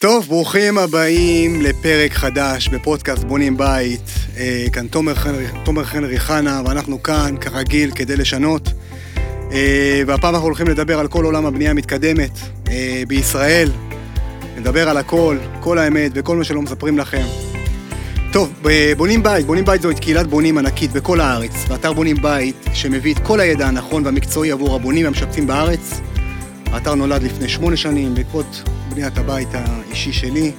טוב, ברוכים הבאים לפרק חדש בפודקאסט בונים בית. אה, כאן תומר, תומר חנרי חנה, ואנחנו כאן, כרגיל, כדי לשנות. אה, והפעם אנחנו הולכים לדבר על כל עולם הבנייה המתקדמת אה, בישראל. נדבר על הכל, כל האמת וכל מה שלא מספרים לכם. טוב, בונים בית, בונים בית זו קהילת בונים ענקית בכל הארץ, ואתר בונים בית שמביא את כל הידע הנכון והמקצועי עבור הבונים והמשפצים בארץ. האתר נולד לפני שמונה שנים בעקבות בניית הבית האישי שלי,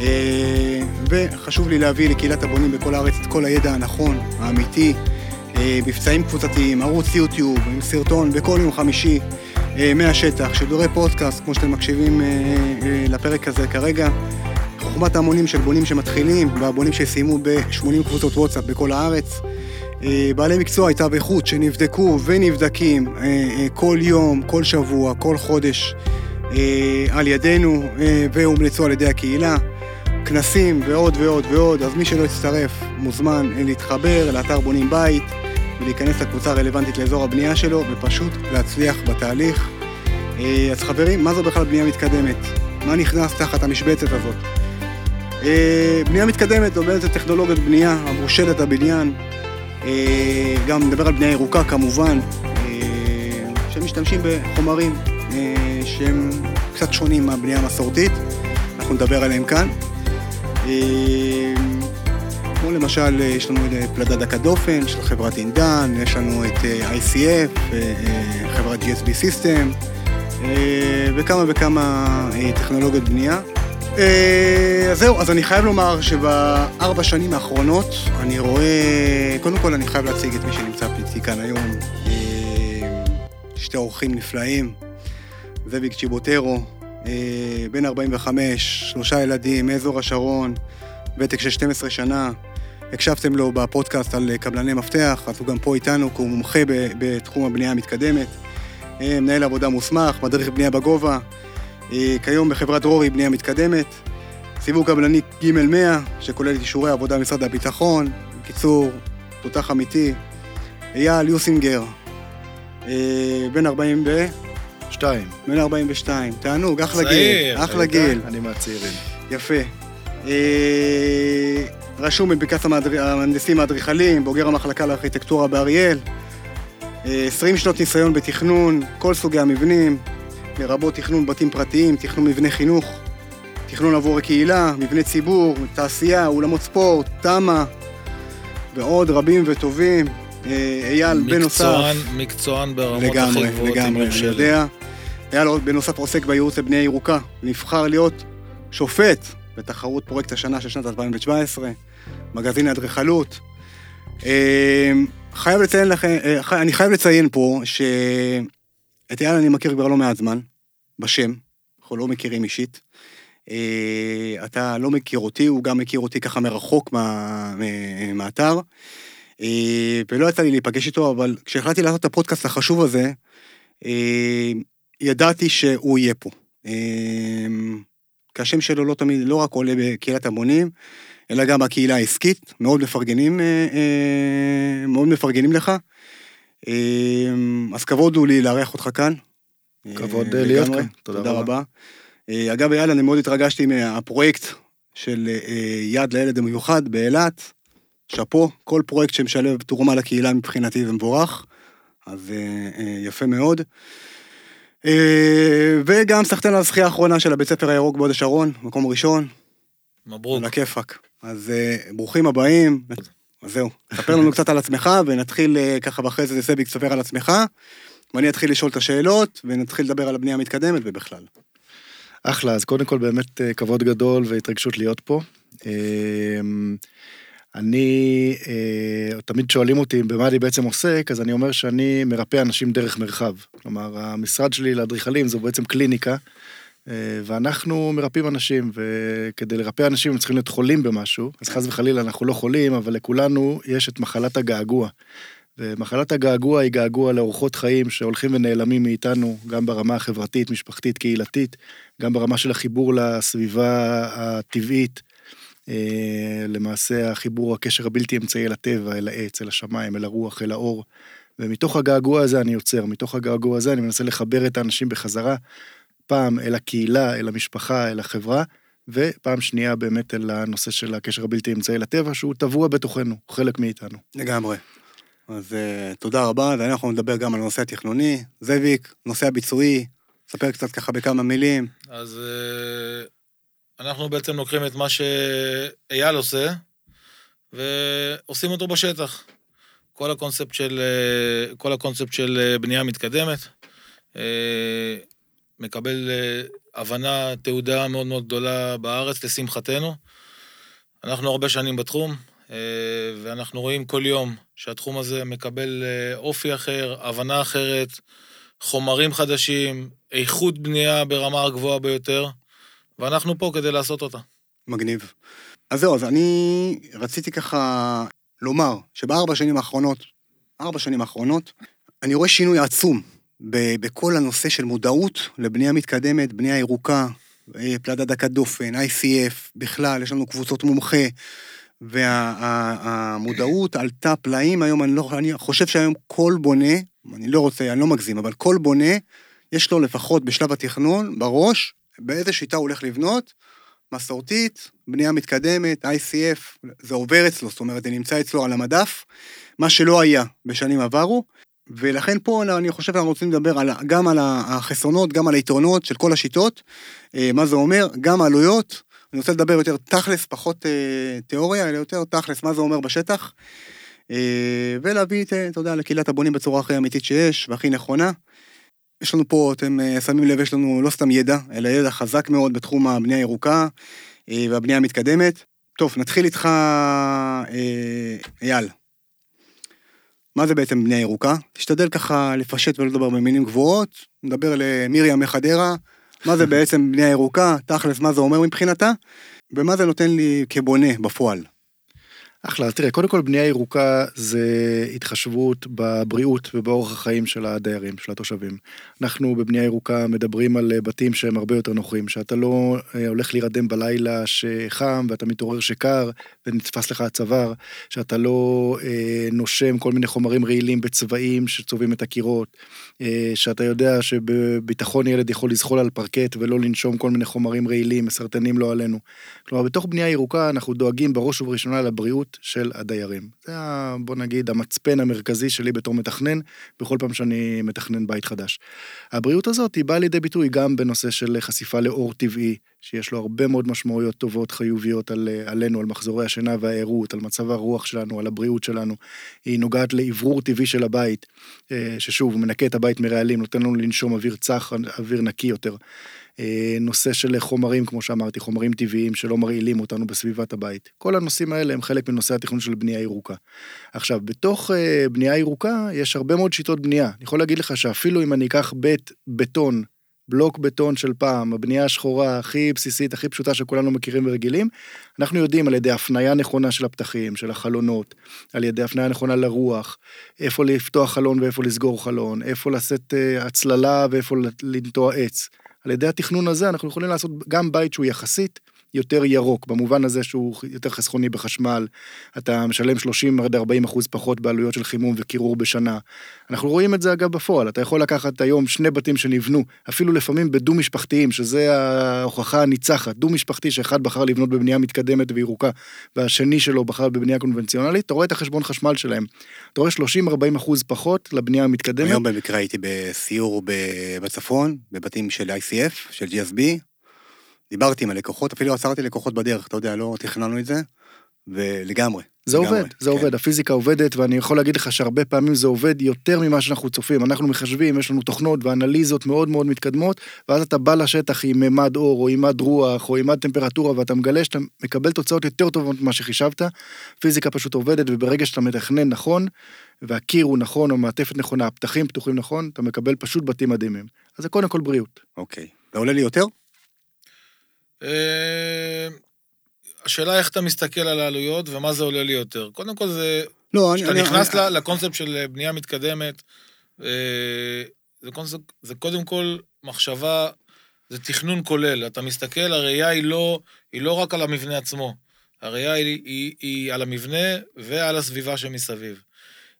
אה, וחשוב לי להביא לקהילת הבונים בכל הארץ את כל הידע הנכון, האמיתי, אה, מבצעים קבוצתיים, ערוץ יוטיוב, עם סרטון בכל יום חמישי אה, מהשטח, שידורי פודקאסט, כמו שאתם מקשיבים לפרק הזה כרגע. חוכמת ההמונים של בונים שמתחילים, והבונים שסיימו ב-80 קבוצות וואטסאפ בכל הארץ. אה, בעלי מקצוע הייתה באיכות שנבדקו ונבדקים אה, אה, כל יום, כל שבוע, כל חודש על ידינו והומלצו על ידי הקהילה. כנסים ועוד ועוד ועוד, אז מי שלא יצטרף מוזמן להתחבר לאתר בונים בית ולהיכנס לקבוצה הרלוונטית לאזור הבנייה שלו ופשוט להצליח בתהליך. אז חברים, מה זו בכלל בנייה מתקדמת? מה נכנס תחת המשבצת הזאת? בנייה מתקדמת זו בעצם טכנולוגיית בנייה המושלת הבניין. אה, גם נדבר על בנייה ירוקה כמובן, אה, שמשתמשים בחומרים אה, שהם קצת שונים מהבנייה המסורתית, אנחנו נדבר עליהם כאן. כמו למשל, יש לנו את פלדה דקה דופן של חברת אינדן, יש לנו את ICF, חברת GSB System, וכמה וכמה טכנולוגיות בנייה. אה, אז זהו, אז אני חייב לומר שבארבע שנים האחרונות אני רואה, קודם כל אני חייב להציג את מי שנמצא איתי כאן היום. אה, שתי אורחים נפלאים, זאביק צ'יבוטרו, אה, בן 45, שלושה ילדים, מאזור השרון, ותק של 12 שנה. הקשבתם לו בפודקאסט על קבלני מפתח, אז הוא גם פה איתנו, כי הוא מומחה בתחום הבנייה המתקדמת. מנהל עבודה מוסמך, מדריך בנייה בגובה. אה, כיום בחברת דרורי בנייה מתקדמת. סיווג קבלני ג' 100, שכולל את אישורי עבודה במשרד הביטחון. בקיצור, תותח אמיתי. אייל יוסינגר, אה, בן 40 ב... שתיים. בן 42. תענוג, אחלה גיל. אחלה? גיל. אני מהצעירים. יפה. אה, רשום המהדר- המהנדסים האדריכלים, בוגר המחלקה לארכיטקטורה באריאל. אה, 20 שנות ניסיון בתכנון, כל סוגי המבנים, לרבות תכנון בתים פרטיים, תכנון מבני חינוך, תכנון עבור הקהילה, מבני ציבור, תעשייה, אולמות ספורט, תמ"א, ועוד רבים וטובים. אה, אייל, בנוסף... מקצוען, מקצוען ברמות לגמרי, הכי גבוהות, לגמרי, יורשה אני. יודע. אייל בנוסף עוסק בייעוץ לבנייה ירוקה. נבחר להיות שופט בתחרות פרויקט השנה של שנת 2017, מגזין האדריכלות. אה, חייב לציין לכם, אה, אני חייב לציין פה שאת אייל אני מכיר כבר לא מעט זמן, בשם, אנחנו לא מכירים אישית. אה, אתה לא מכיר אותי, הוא גם מכיר אותי ככה מרחוק מה- מה- מהאתר. אה, ולא יצא לי להיפגש איתו, אבל כשהחלטתי לעשות את הפודקאסט החשוב הזה, אה, ידעתי שהוא יהיה פה. אה, כי השם שלו לא תמיד, לא רק עולה בקהילת המונים, אלא גם בקהילה העסקית, מאוד מפרגנים, אה, אה, מאוד מפרגנים לך. אה, אז כבוד הוא לי לארח אותך כאן. כבוד, אה, להיות. כאן. תודה תודה רבה. רבה. אה, אגב, אייל, אני מאוד התרגשתי מהפרויקט של אה, יד לילד המיוחד באילת. שאפו, כל פרויקט שמשלב תרומה לקהילה מבחינתי זה מבורך, אז יפה מאוד. וגם סחטיין על הזכייה האחרונה של הבית ספר הירוק בהוד השרון, מקום ראשון, מברוק. על הכיפאק. אז ברוכים הבאים. אז זהו, ספר לנו קצת על עצמך, ונתחיל אה, ככה ואחרי זה סביק תספר על עצמך, ואני אתחיל לשאול את השאלות, ונתחיל לדבר על הבנייה המתקדמת ובכלל. אחלה, אז קודם כל באמת אה, כבוד גדול והתרגשות להיות פה. אה, אני, תמיד שואלים אותי במה אני בעצם עוסק, אז אני אומר שאני מרפא אנשים דרך מרחב. כלומר, המשרד שלי לאדריכלים זו בעצם קליניקה, ואנחנו מרפאים אנשים, וכדי לרפא אנשים הם צריכים להיות חולים במשהו, אז חס וחלילה אנחנו לא חולים, אבל לכולנו יש את מחלת הגעגוע. ומחלת הגעגוע היא געגוע לאורחות חיים שהולכים ונעלמים מאיתנו, גם ברמה החברתית, משפחתית, קהילתית, גם ברמה של החיבור לסביבה הטבעית. אה, למעשה החיבור, הקשר הבלתי אמצעי אל הטבע, אל העץ, אל השמיים, אל הרוח, אל האור. ומתוך הגעגוע הזה אני יוצר, מתוך הגעגוע הזה אני מנסה לחבר את האנשים בחזרה, פעם אל הקהילה, אל המשפחה, אל החברה, ופעם שנייה באמת אל הנושא של הקשר הבלתי אמצעי לטבע, שהוא טבוע בתוכנו, חלק מאיתנו. לגמרי. אז uh, תודה רבה, ואנחנו נדבר גם על הנושא התכנוני. זאביק, נושא הביצועי, ספר קצת ככה בכמה מילים. אז אה, אנחנו בעצם לוקחים את מה שאייל עושה, ועושים אותו בשטח. כל הקונספט של, אה, כל הקונספט של בנייה מתקדמת, מקבל הבנה, תעודה מאוד מאוד גדולה בארץ, לשמחתנו. אנחנו הרבה שנים בתחום, ואנחנו רואים כל יום שהתחום הזה מקבל אופי אחר, הבנה אחרת, חומרים חדשים, איכות בנייה ברמה הגבוהה ביותר, ואנחנו פה כדי לעשות אותה. מגניב. אז זהו, אז אני רציתי ככה לומר שבארבע שנים האחרונות, ארבע שנים האחרונות, אני רואה שינוי עצום בכל הנושא של מודעות לבנייה מתקדמת, בנייה ירוקה, אה, פלדה דקת דופן, ICF, בכלל, יש לנו קבוצות מומחה, והמודעות וה, עלתה פלאים היום, אני, לא, אני חושב שהיום כל בונה, אני לא רוצה, אני לא מגזים, אבל כל בונה, יש לו לפחות בשלב התכנון, בראש, באיזה שיטה הוא הולך לבנות, מסורתית, בנייה מתקדמת, ICF, זה עובר אצלו, זאת אומרת, זה נמצא אצלו על המדף, מה שלא היה בשנים עברו, ולכן פה אני חושב שאנחנו רוצים לדבר על, גם על החסרונות, גם על היתרונות של כל השיטות, אה, מה זה אומר, גם העלויות, אני רוצה לדבר יותר תכלס, פחות אה, תיאוריה, אלא יותר תכלס, מה זה אומר בשטח, אה, ולהביא, אתה יודע, לקהילת הבונים בצורה הכי אמיתית שיש, והכי נכונה. יש לנו פה, אתם אה, שמים לב, יש לנו לא סתם ידע, אלא ידע חזק מאוד בתחום הבנייה הירוקה אה, והבנייה המתקדמת. טוב, נתחיל איתך, אה, אייל. מה זה בעצם בנייה ירוקה? תשתדל ככה לפשט ולא לדבר במילים גבוהות, נדבר למרים מחדרה, מה זה בעצם בנייה ירוקה, תכלס מה זה אומר מבחינתה, ומה זה נותן לי כבונה בפועל. אחלה, תראה, קודם כל בנייה ירוקה זה התחשבות בבריאות ובאורח החיים של הדיירים, של התושבים. אנחנו בבנייה ירוקה מדברים על בתים שהם הרבה יותר נוחים, שאתה לא אה, הולך להירדם בלילה שחם ואתה מתעורר שקר ונתפס לך הצוואר, שאתה לא אה, נושם כל מיני חומרים רעילים בצבעים שצובעים את הקירות, אה, שאתה יודע שבביטחון ילד יכול לזחול על פרקט ולא לנשום כל מיני חומרים רעילים, מסרטנים לא עלינו. כלומר, בתוך בנייה ירוקה אנחנו דואגים בראש ובראשונה לבריאות של הדיירים. זה, בוא נגיד, המצפן המרכזי שלי בתור מתכנן, בכל פעם שאני מתכנן בית חדש. הבריאות הזאת היא באה לידי ביטוי גם בנושא של חשיפה לאור טבעי, שיש לו הרבה מאוד משמעויות טובות, חיוביות על, עלינו, על מחזורי השינה והערות, על מצב הרוח שלנו, על הבריאות שלנו. היא נוגעת לאוורור טבעי של הבית, אה, ששוב, מנקה את הבית מרעלים, נותן לנו לנשום אוויר צח, אוויר נקי יותר. אה, נושא של חומרים, כמו שאמרתי, חומרים טבעיים שלא מרעילים אותנו בסביבת הבית. כל הנושאים האלה הם חלק מנושא התכנון של בנייה ירוקה. עכשיו, בתוך אה, בנייה ירוקה יש הרבה מאוד שיטות בנייה. אני יכול להגיד לך שאפילו אם אני אקח בית בטון בלוק בטון של פעם, הבנייה השחורה הכי בסיסית, הכי פשוטה שכולנו מכירים ורגילים, אנחנו יודעים על ידי הפניה נכונה של הפתחים, של החלונות, על ידי הפניה נכונה לרוח, איפה לפתוח חלון ואיפה לסגור חלון, איפה לשאת uh, הצללה ואיפה לנטוע עץ. על ידי התכנון הזה אנחנו יכולים לעשות גם בית שהוא יחסית יותר ירוק, במובן הזה שהוא יותר חסכוני בחשמל, אתה משלם 30 עד 40 אחוז פחות בעלויות של חימום וקירור בשנה. אנחנו רואים את זה אגב בפועל, אתה יכול לקחת היום שני בתים שנבנו, אפילו לפעמים בדו-משפחתיים, שזה ההוכחה הניצחת, דו-משפחתי שאחד בחר לבנות בבנייה מתקדמת וירוקה, והשני שלו בחר בבנייה קונבנציונלית, אתה רואה את החשבון חשמל שלהם. אתה רואה 30-40 אחוז פחות לבנייה המתקדמת. היום במקרה הייתי בסיור בצפון, בבתים של ICF, של GSB, דיברתי עם הלקוחות, אפילו עצרתי לקוחות בדרך, אתה יודע, לא תכננו את זה, ולגמרי. זה לגמרי, עובד, זה כן. עובד, הפיזיקה עובדת, ואני יכול להגיד לך שהרבה פעמים זה עובד יותר ממה שאנחנו צופים. אנחנו מחשבים, יש לנו תוכנות ואנליזות מאוד מאוד מתקדמות, ואז אתה בא לשטח עם ממד אור, או עם מד רוח, או עם מד טמפרטורה, ואתה מגלה שאתה מקבל תוצאות יותר טובות ממה שחישבת. פיזיקה פשוט עובדת, וברגע שאתה מתכנן נכון, והקיר הוא נכון, או מעטפת נכונה, הפתחים פתוחים נכון, אתה מקבל פשוט בתים מדהימים. אז זה קודם כל בריאות. אוקיי. זה עולה לי יותר? אה, השאלה איך אתה מסתכל על העלויות ומה זה עולה לי יותר. קודם כל זה... לא, אני... כשאתה נכנס אני... לקונספט של בנייה מתקדמת, אה, זה, קונספט, זה קודם כל מחשבה, זה תכנון כולל. אתה מסתכל, הראייה היא לא, היא לא רק על המבנה עצמו. הראייה היא, היא, היא על המבנה ועל הסביבה שמסביב.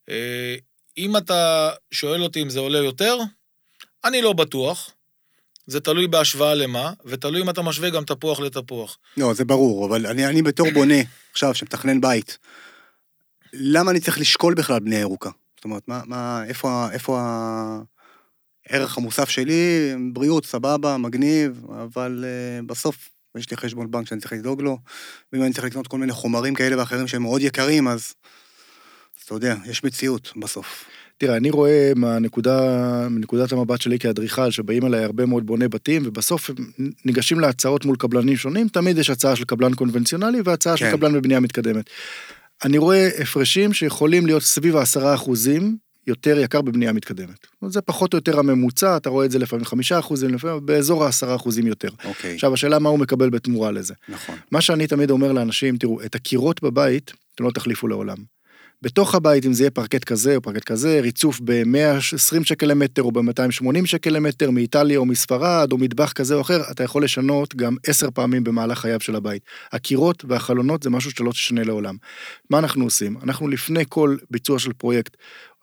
אה, אם אתה שואל אותי אם זה עולה יותר, אני לא בטוח. זה תלוי בהשוואה למה, ותלוי אם אתה משווה גם תפוח לתפוח. לא, זה ברור, אבל אני, אני בתור בונה, עכשיו, שמתכנן בית, למה אני צריך לשקול בכלל בנייה ירוקה? זאת אומרת, מה, מה, איפה, איפה הערך המוסף שלי? בריאות, סבבה, מגניב, אבל uh, בסוף יש לי חשבון בנק שאני צריך לדאוג לו, ואם אני צריך לקנות כל מיני חומרים כאלה ואחרים שהם מאוד יקרים, אז, אתה יודע, יש מציאות בסוף. תראה, אני רואה מהנקודה, מנקודת המבט שלי כאדריכל, שבאים אליי הרבה מאוד בוני בתים, ובסוף ניגשים להצעות מול קבלנים שונים, תמיד יש הצעה של קבלן קונבנציונלי והצעה כן. של קבלן בבנייה מתקדמת. אני רואה הפרשים שיכולים להיות סביב העשרה אחוזים יותר יקר בבנייה מתקדמת. זה פחות או יותר הממוצע, אתה רואה את זה לפעמים חמישה אחוזים, לפעמים באזור העשרה אחוזים יותר. אוקיי. עכשיו, השאלה מה הוא מקבל בתמורה לזה. נכון. מה שאני תמיד אומר לאנשים, תראו, את הקירות בבית, אתם לא תחליפו לעולם. בתוך הבית, אם זה יהיה פרקט כזה או פרקט כזה, ריצוף ב-120 שקל למטר או ב-280 שקל למטר מאיטליה או מספרד או מטבח כזה או אחר, אתה יכול לשנות גם עשר פעמים במהלך חייו של הבית. הקירות והחלונות זה משהו שלא תשנה לעולם. מה אנחנו עושים? אנחנו לפני כל ביצוע של פרויקט,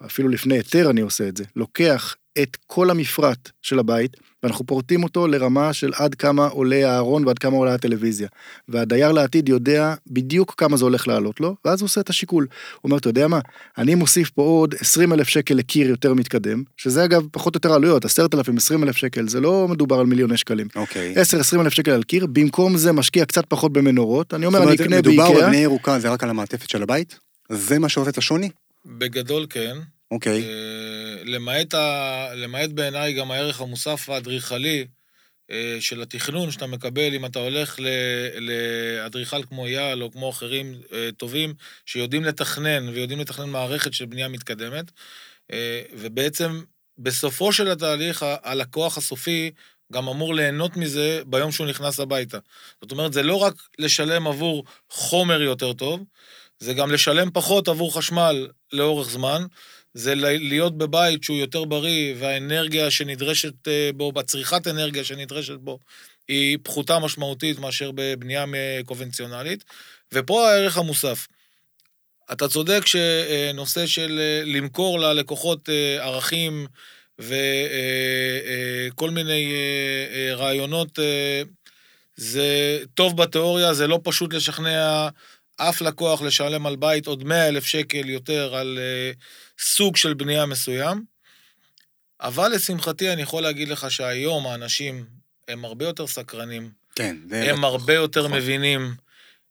אפילו לפני היתר אני עושה את זה, לוקח את כל המפרט של הבית, ואנחנו פורטים אותו לרמה של עד כמה עולה הארון ועד כמה עולה הטלוויזיה. והדייר לעתיד יודע בדיוק כמה זה הולך לעלות לו, ואז הוא עושה את השיקול. הוא אומר, אתה יודע מה, אני מוסיף פה עוד 20 אלף שקל לקיר יותר מתקדם, שזה אגב פחות או יותר עלויות, 10,000, 20 אלף שקל, זה לא מדובר על מיליוני שקלים. אוקיי. 10-20 אלף שקל על קיר, במקום זה משקיע קצת פחות במנורות, אני אומר, אני אקנה באיקאה. מדובר בבנייה ירוקה, זה רק על המעטפת של הבית? זה מה שעושה את השוני? בגדול כן. אוקיי. אה, למעט, ה... למעט בעיניי גם הערך המוסף האדריכלי אה, של התכנון שאתה מקבל אם אתה הולך לאדריכל כמו אייל או כמו אחרים אה, טובים שיודעים לתכנן ויודעים לתכנן מערכת של בנייה מתקדמת, ובעצם בסופו של התהליך הלקוח הסופי גם אמור ליהנות מזה ביום שהוא נכנס הביתה. זאת אומרת, זה לא רק לשלם עבור חומר יותר טוב, זה גם לשלם פחות עבור חשמל לאורך זמן, זה להיות בבית שהוא יותר בריא, והאנרגיה שנדרשת אה, בו, בצריכת אנרגיה שנדרשת בו, היא פחותה משמעותית מאשר בבנייה קונבנציונלית. ופה הערך המוסף. אתה צודק שנושא של אה, למכור ללקוחות אה, ערכים וכל מיני רעיונות, זה טוב בתיאוריה, זה לא פשוט לשכנע אף לקוח לשלם על בית עוד 100 אלף שקל יותר על סוג של בנייה מסוים, אבל לשמחתי אני יכול להגיד לך שהיום האנשים הם הרבה יותר סקרנים. כן. הם הרבה יותר נכון. מבינים,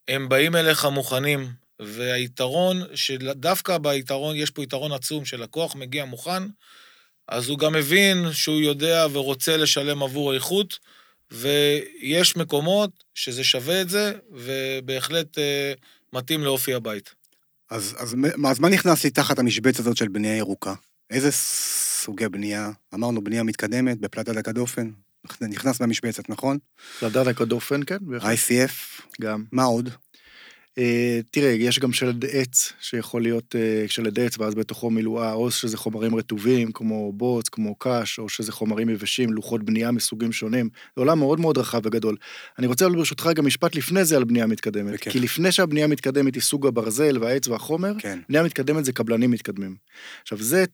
הם באים אליך מוכנים, והיתרון, שדווקא ביתרון, יש פה יתרון עצום, שלקוח מגיע מוכן, אז הוא גם מבין שהוא יודע ורוצה לשלם עבור האיכות, ויש מקומות שזה שווה את זה, ובהחלט אה, מתאים לאופי הבית. אז, אז, אז מה נכנס לי תחת המשבצת הזאת של בנייה ירוקה? איזה סוגי בנייה? אמרנו בנייה מתקדמת, בפלטת הקדופן, נכנס במשבצת, נכון? פלטת הקדופן, כן. ICF. גם. מה עוד? אה, תראה, יש גם שלד עץ, שיכול להיות אה, שלד עץ, ואז בתוכו מילואה, או שזה חומרים רטובים, כמו בוץ, כמו קש, או שזה חומרים יבשים, לוחות בנייה מסוגים שונים. זה עולם מאוד מאוד רחב וגדול. אני רוצה ברשותך גם משפט לפני זה על בנייה מתקדמת. בכך. כי לפני שהבנייה מתקדמת היא סוג הברזל והעץ והחומר, כן. בנייה מתקדמת זה קבלנים מתקדמים. עכשיו, זה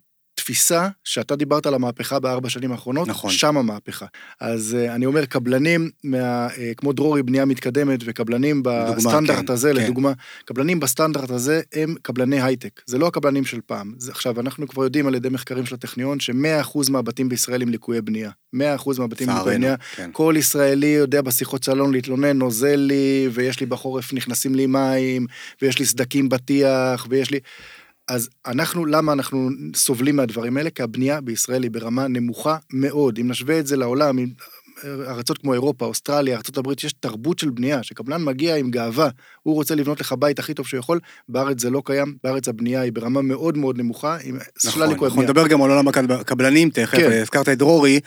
תפיסה שאתה דיברת על המהפכה בארבע שנים האחרונות, נכון. שם המהפכה. אז uh, אני אומר, קבלנים מה, uh, כמו דרורי בנייה מתקדמת וקבלנים בסטנדרט כן, הזה, כן. לדוגמה, קבלנים בסטנדרט הזה הם קבלני הייטק, זה לא הקבלנים של פעם. זה, עכשיו, אנחנו כבר יודעים על ידי מחקרים של הטכניון ש-100% מהבתים בישראל הם ליקויי בנייה. 100% מהבתים הם ליקויי בנייה. כן. כל ישראלי יודע בשיחות סלון להתלונן, נוזל לי, ויש לי בחורף נכנסים לי מים, ויש לי סדקים בטיח, ויש לי... אז אנחנו, למה אנחנו סובלים מהדברים האלה? כי הבנייה בישראל היא ברמה נמוכה מאוד. אם נשווה את זה לעולם, עם ארצות כמו אירופה, אוסטרליה, ארה"ב, יש תרבות של בנייה, שקבלן מגיע עם גאווה, הוא רוצה לבנות לך בית הכי טוב שהוא יכול, בארץ זה לא קיים, בארץ הבנייה היא ברמה מאוד מאוד נמוכה, עם נכון, אנחנו נדבר גם על עולם הקבלנים תכף, כן. הזכרת את דרורי,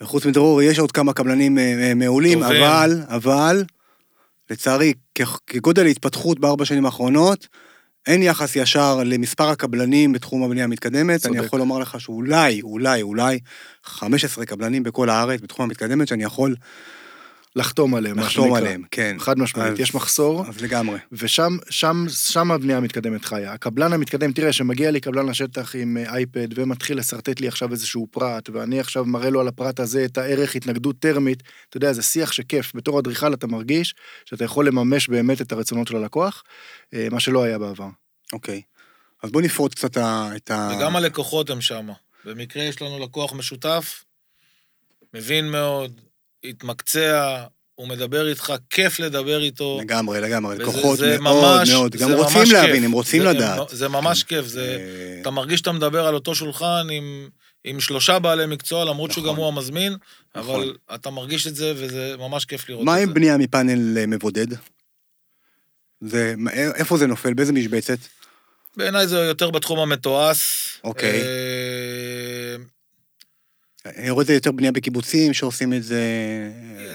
וחוץ מדרורי יש עוד כמה קבלנים אה, אה, מעולים, אבל, אבל, לצערי, כגודל ההתפתחות בארבע שנים האחרונות, אין יחס ישר למספר הקבלנים בתחום הבנייה המתקדמת. צודק. אני יכול לומר לך שאולי, אולי, אולי 15 קבלנים בכל הארץ בתחום המתקדמת, שאני יכול לחתום עליהם, לחתום עליהם, כן. חד משמעית, אז, יש מחסור. אז לגמרי. ושם שם, שם הבנייה המתקדמת חיה. הקבלן המתקדם, תראה, שמגיע לי קבלן לשטח עם אייפד ומתחיל לשרטט לי עכשיו איזשהו פרט, ואני עכשיו מראה לו על הפרט הזה את הערך התנגדות טרמית, אתה יודע, זה שיח שכיף. בתור אדריכל אתה מרגיש שאתה יכול לממש באמת את הרצונות של הלקוח, אה, מה שלא היה בעבר. אוקיי. אז בוא נפרוט קצת את ה... וגם הלקוחות הם שם. במקרה יש לנו לקוח משותף, מבין מאוד, התמקצע, הוא מדבר איתך, כיף לדבר איתו. לגמרי, לגמרי, לקוחות מאוד ממש, מאוד, גם רוצים להבין, כיף. הם רוצים זה, לדעת. זה ממש כן. כיף, זה, אה, אתה מרגיש שאתה מדבר על אותו שולחן עם, עם שלושה בעלי מקצוע, למרות נכון, שגם הוא המזמין, נכון. אבל אתה מרגיש את זה, וזה ממש כיף לראות את זה. מה עם בנייה מפאנל אה, מבודד? זה, איפה זה נופל? באיזה משבצת? בעיניי זה יותר בתחום המתועש. אוקיי. אני רואה את זה יותר בנייה בקיבוצים שעושים את זה...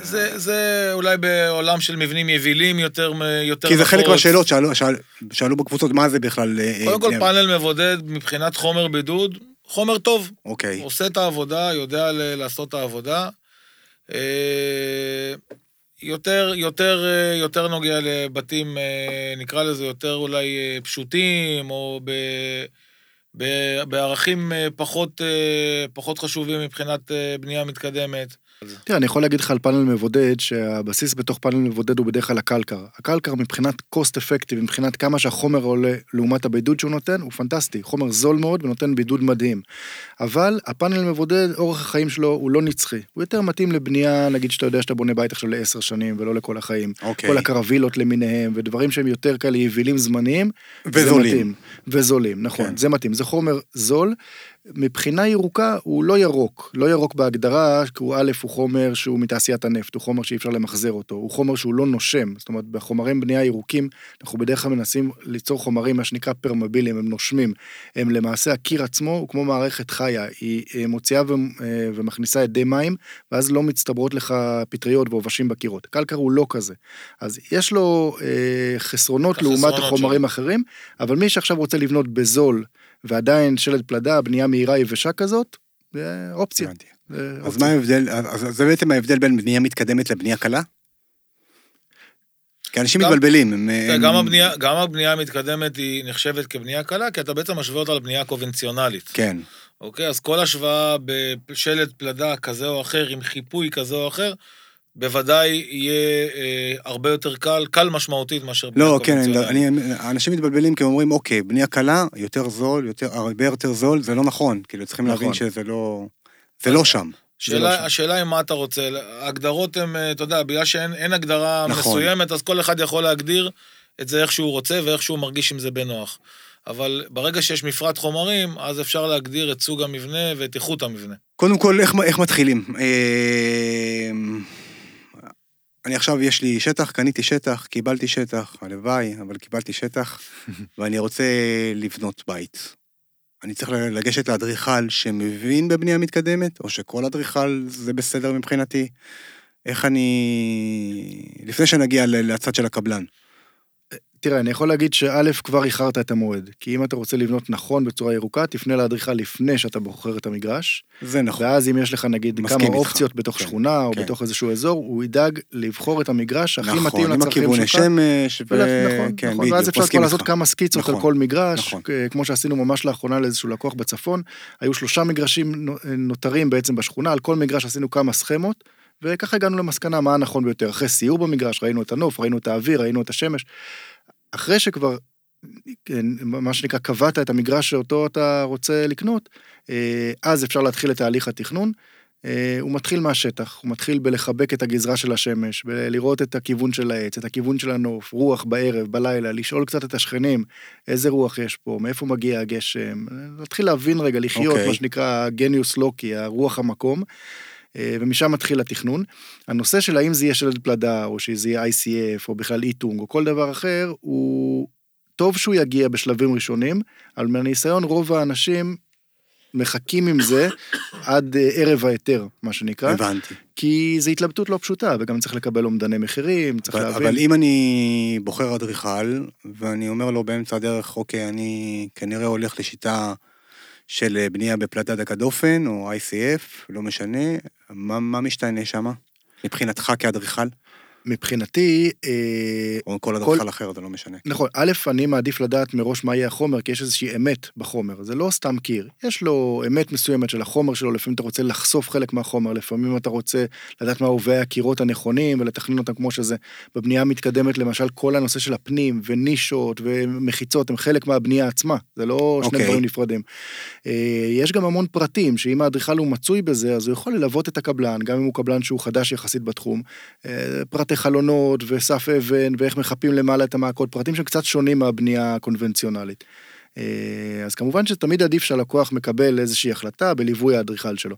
זה, זה אולי בעולם של מבנים יבילים יותר יותר כי זה חלק מהשאלות שאלו, שאל, שאלו בקבוצות, מה זה בכלל... אה, קודם כל פאנל מבודד מבחינת חומר בידוד, חומר טוב. אוקיי. עושה את העבודה, יודע לעשות את העבודה. אה, יותר, יותר, אה, יותר נוגע לבתים, נקרא לזה יותר אולי פשוטים, או ב... בערכים אה, פחות, אה, פחות חשובים מבחינת אה, בנייה מתקדמת. תראה, אני יכול להגיד לך על פאנל מבודד, שהבסיס בתוך פאנל מבודד הוא בדרך כלל הקלקר. הקלקר מבחינת cost effective, מבחינת כמה שהחומר עולה לעומת הבידוד שהוא נותן, הוא פנטסטי. חומר זול מאוד ונותן בידוד מדהים. אבל הפאנל מבודד, אורך החיים שלו הוא לא נצחי. הוא יותר מתאים לבנייה, נגיד שאתה יודע שאתה בונה בית עכשיו לעשר שנים ולא לכל החיים. אוקיי. כל הקרווילות למיניהם, ודברים שהם יותר כאלה יבילים זמניים. וזולים. וזולים, נכון, כן. זה מתאים. זה חומר זול. מבחינה ירוקה הוא לא ירוק, לא ירוק בהגדרה, כי הוא א', הוא חומר שהוא מתעשיית הנפט, הוא חומר שאי אפשר למחזר אותו, הוא חומר שהוא לא נושם, זאת אומרת בחומרים בנייה ירוקים, אנחנו בדרך כלל מנסים ליצור חומרים, מה שנקרא פרמבילים, הם נושמים, הם למעשה הקיר עצמו הוא כמו מערכת חיה, היא מוציאה ו... אה, ומכניסה אדי מים, ואז לא מצטברות לך פטריות ועובשים בקירות. קלקר הוא לא כזה, אז יש לו אה, חסרונות לעומת חומרים אחרים, אבל מי שעכשיו רוצה לבנות בזול, ועדיין שלד פלדה, בנייה מהירה יבשה כזאת, זה אופציה. אז מה ההבדל, אז זה בעצם ההבדל בין בנייה מתקדמת לבנייה קלה? כי אנשים מתבלבלים. גם הבנייה המתקדמת היא נחשבת כבנייה קלה, כי אתה בעצם משווה אותה לבנייה קונבנציונלית. כן. אוקיי, אז כל השוואה בשלד פלדה כזה או אחר, עם חיפוי כזה או אחר, בוודאי יהיה אה, הרבה יותר קל, קל משמעותית מאשר בנייה לא, כן, אני, אנשים מתבלבלים כי הם אומרים, אוקיי, בנייה קלה, יותר זול, יותר, הרבה יותר זול, זה לא נכון. כאילו, צריכים נכון. להבין שזה לא... זה לא שם. שאלה, לא שם. השאלה היא מה אתה רוצה. ההגדרות הן, אה, אתה יודע, בגלל שאין הגדרה נכון. מסוימת, אז כל אחד יכול להגדיר את זה איך שהוא רוצה ואיך שהוא מרגיש עם זה בנוח. אבל ברגע שיש מפרט חומרים, אז אפשר להגדיר את סוג המבנה ואת איכות המבנה. קודם כל, איך, איך מתחילים? אה... אני עכשיו, יש לי שטח, קניתי שטח, קיבלתי שטח, הלוואי, אבל קיבלתי שטח, ואני רוצה לבנות בית. אני צריך לגשת לאדריכל שמבין בבנייה מתקדמת, או שכל אדריכל זה בסדר מבחינתי. איך אני... לפני שנגיע לצד של הקבלן. תראה, אני יכול להגיד שא', כבר איחרת את המועד. כי אם אתה רוצה לבנות נכון בצורה ירוקה, תפנה לאדריכל לפני שאתה בוחר את המגרש. זה נכון. ואז אם יש לך נגיד כמה איתך. אופציות בתוך כן, שכונה או כן. בתוך איזשהו אזור, הוא ידאג לבחור את המגרש הכי נכון, מתאים לצרכים שלך. נכון, עם הכיווני שמש, ו... נכון, כן, נכון. בדיוק, ואז אפשר כבר לעשות כמה סקיצות נכון, על כל מגרש, נכון. כמו שעשינו ממש לאחרונה לאיזשהו לקוח בצפון. היו שלושה מגרשים נותרים בעצם בשכונה, על כל מגרש עשינו כמה סכמות. וככה הגענו למסקנה מה הנכון ביותר. אחרי סיור במגרש, ראינו את הנוף, ראינו את האוויר, ראינו את השמש. אחרי שכבר, כן, מה שנקרא, קבעת את המגרש שאותו אתה רוצה לקנות, אה, אז אפשר להתחיל את תהליך התכנון. אה, הוא מתחיל מהשטח, הוא מתחיל בלחבק את הגזרה של השמש, בלראות את הכיוון של העץ, את הכיוון של הנוף, רוח בערב, בלילה, לשאול קצת את השכנים, איזה רוח יש פה, מאיפה מגיע הגשם, להתחיל להבין רגע, לחיות, okay. אוקיי. מה שנקרא גניוס לוקי, הרוח המקום. אה, ומשם מתחיל התכנון. הנושא של האם זה יהיה שלד פלדה, או שזה יהיה ICF, או בכלל איטונג, או כל דבר אחר, הוא טוב שהוא יגיע בשלבים ראשונים, אבל מהניסיון רוב האנשים מחכים עם זה עד אה, ערב ההיתר, מה שנקרא. הבנתי. כי זו התלבטות לא פשוטה, וגם צריך לקבל אומדני מחירים, צריך אבל, להבין. אבל אם אני בוחר אדריכל, ואני אומר לו באמצע הדרך, אוקיי, אני כנראה הולך לשיטה של אה, בנייה בפלטת דקה דופן, או ICF, לא משנה, מה, מה משתנה שם? מבחינתך כאדריכל? מבחינתי... אה, או כל אדריכל אחר, זה לא משנה. נכון, א', אני מעדיף לדעת מראש מה יהיה החומר, כי יש איזושהי אמת בחומר, זה לא סתם קיר. יש לו אמת מסוימת של החומר שלו, לפעמים אתה רוצה לחשוף חלק מהחומר, לפעמים אתה רוצה לדעת מה הווה הקירות הנכונים ולתכנן אותם כמו שזה. בבנייה המתקדמת, למשל, כל הנושא של הפנים ונישות ומחיצות הם חלק מהבנייה עצמה, זה לא שני okay. אוקיי. דברים נפרדים. אה, יש גם המון פרטים, שאם האדריכל הוא מצוי בזה, אז הוא יכול ללוות את הקבלן, גם אם הוא קבלן שהוא חדש יחסית בתחום. אה, פרטי חלונות וסף אבן ואיך מחפים למעלה את המעקות, פרטים שהם קצת שונים מהבנייה הקונבנציונלית. אה, אז כמובן שתמיד עדיף שהלקוח מקבל איזושהי החלטה בליווי האדריכל שלו.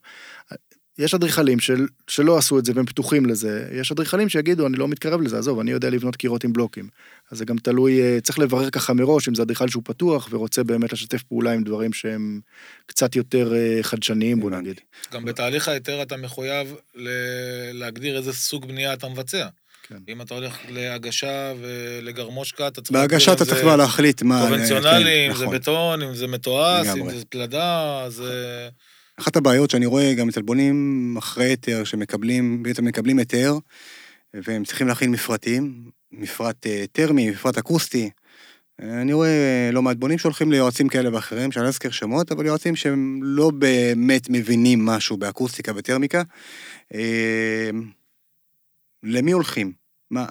יש אדריכלים של, שלא עשו את זה והם פתוחים לזה, יש אדריכלים שיגידו, אני לא מתקרב לזה, עזוב, אני יודע לבנות קירות עם בלוקים. אז זה גם תלוי, אה, צריך לברר ככה מראש אם זה אדריכל שהוא פתוח ורוצה באמת לשתף פעולה עם דברים שהם קצת יותר אה, חדשניים, בוא נגיד. גם בתהליך ההיתר אתה מחויב להגדיר איזה סוג בנייה אתה מבצע. כן. אם אתה הולך להגשה ולגרמושקה, אתה צריך... בהגשה אתה צריך כבר להחליט מה... קונבנציונלי, כן, אם זה נכון. בטון, אם זה מתועש, אם זה פלדה, זה... אחת הבעיות שאני רואה גם אצל בונים אחרי היתר, שמקבלים, בעצם מקבלים היתר, והם צריכים להכין מפרטים, מפרט אה, טרמי, מפרט אקוסטי. אני רואה לא מעט בונים שהולכים ליועצים כאלה ואחרים, שאני לא אזכיר שמות, אבל יועצים שהם לא באמת מבינים משהו באקוסטיקה וטרמיקה. אה, למי הולכים? מה,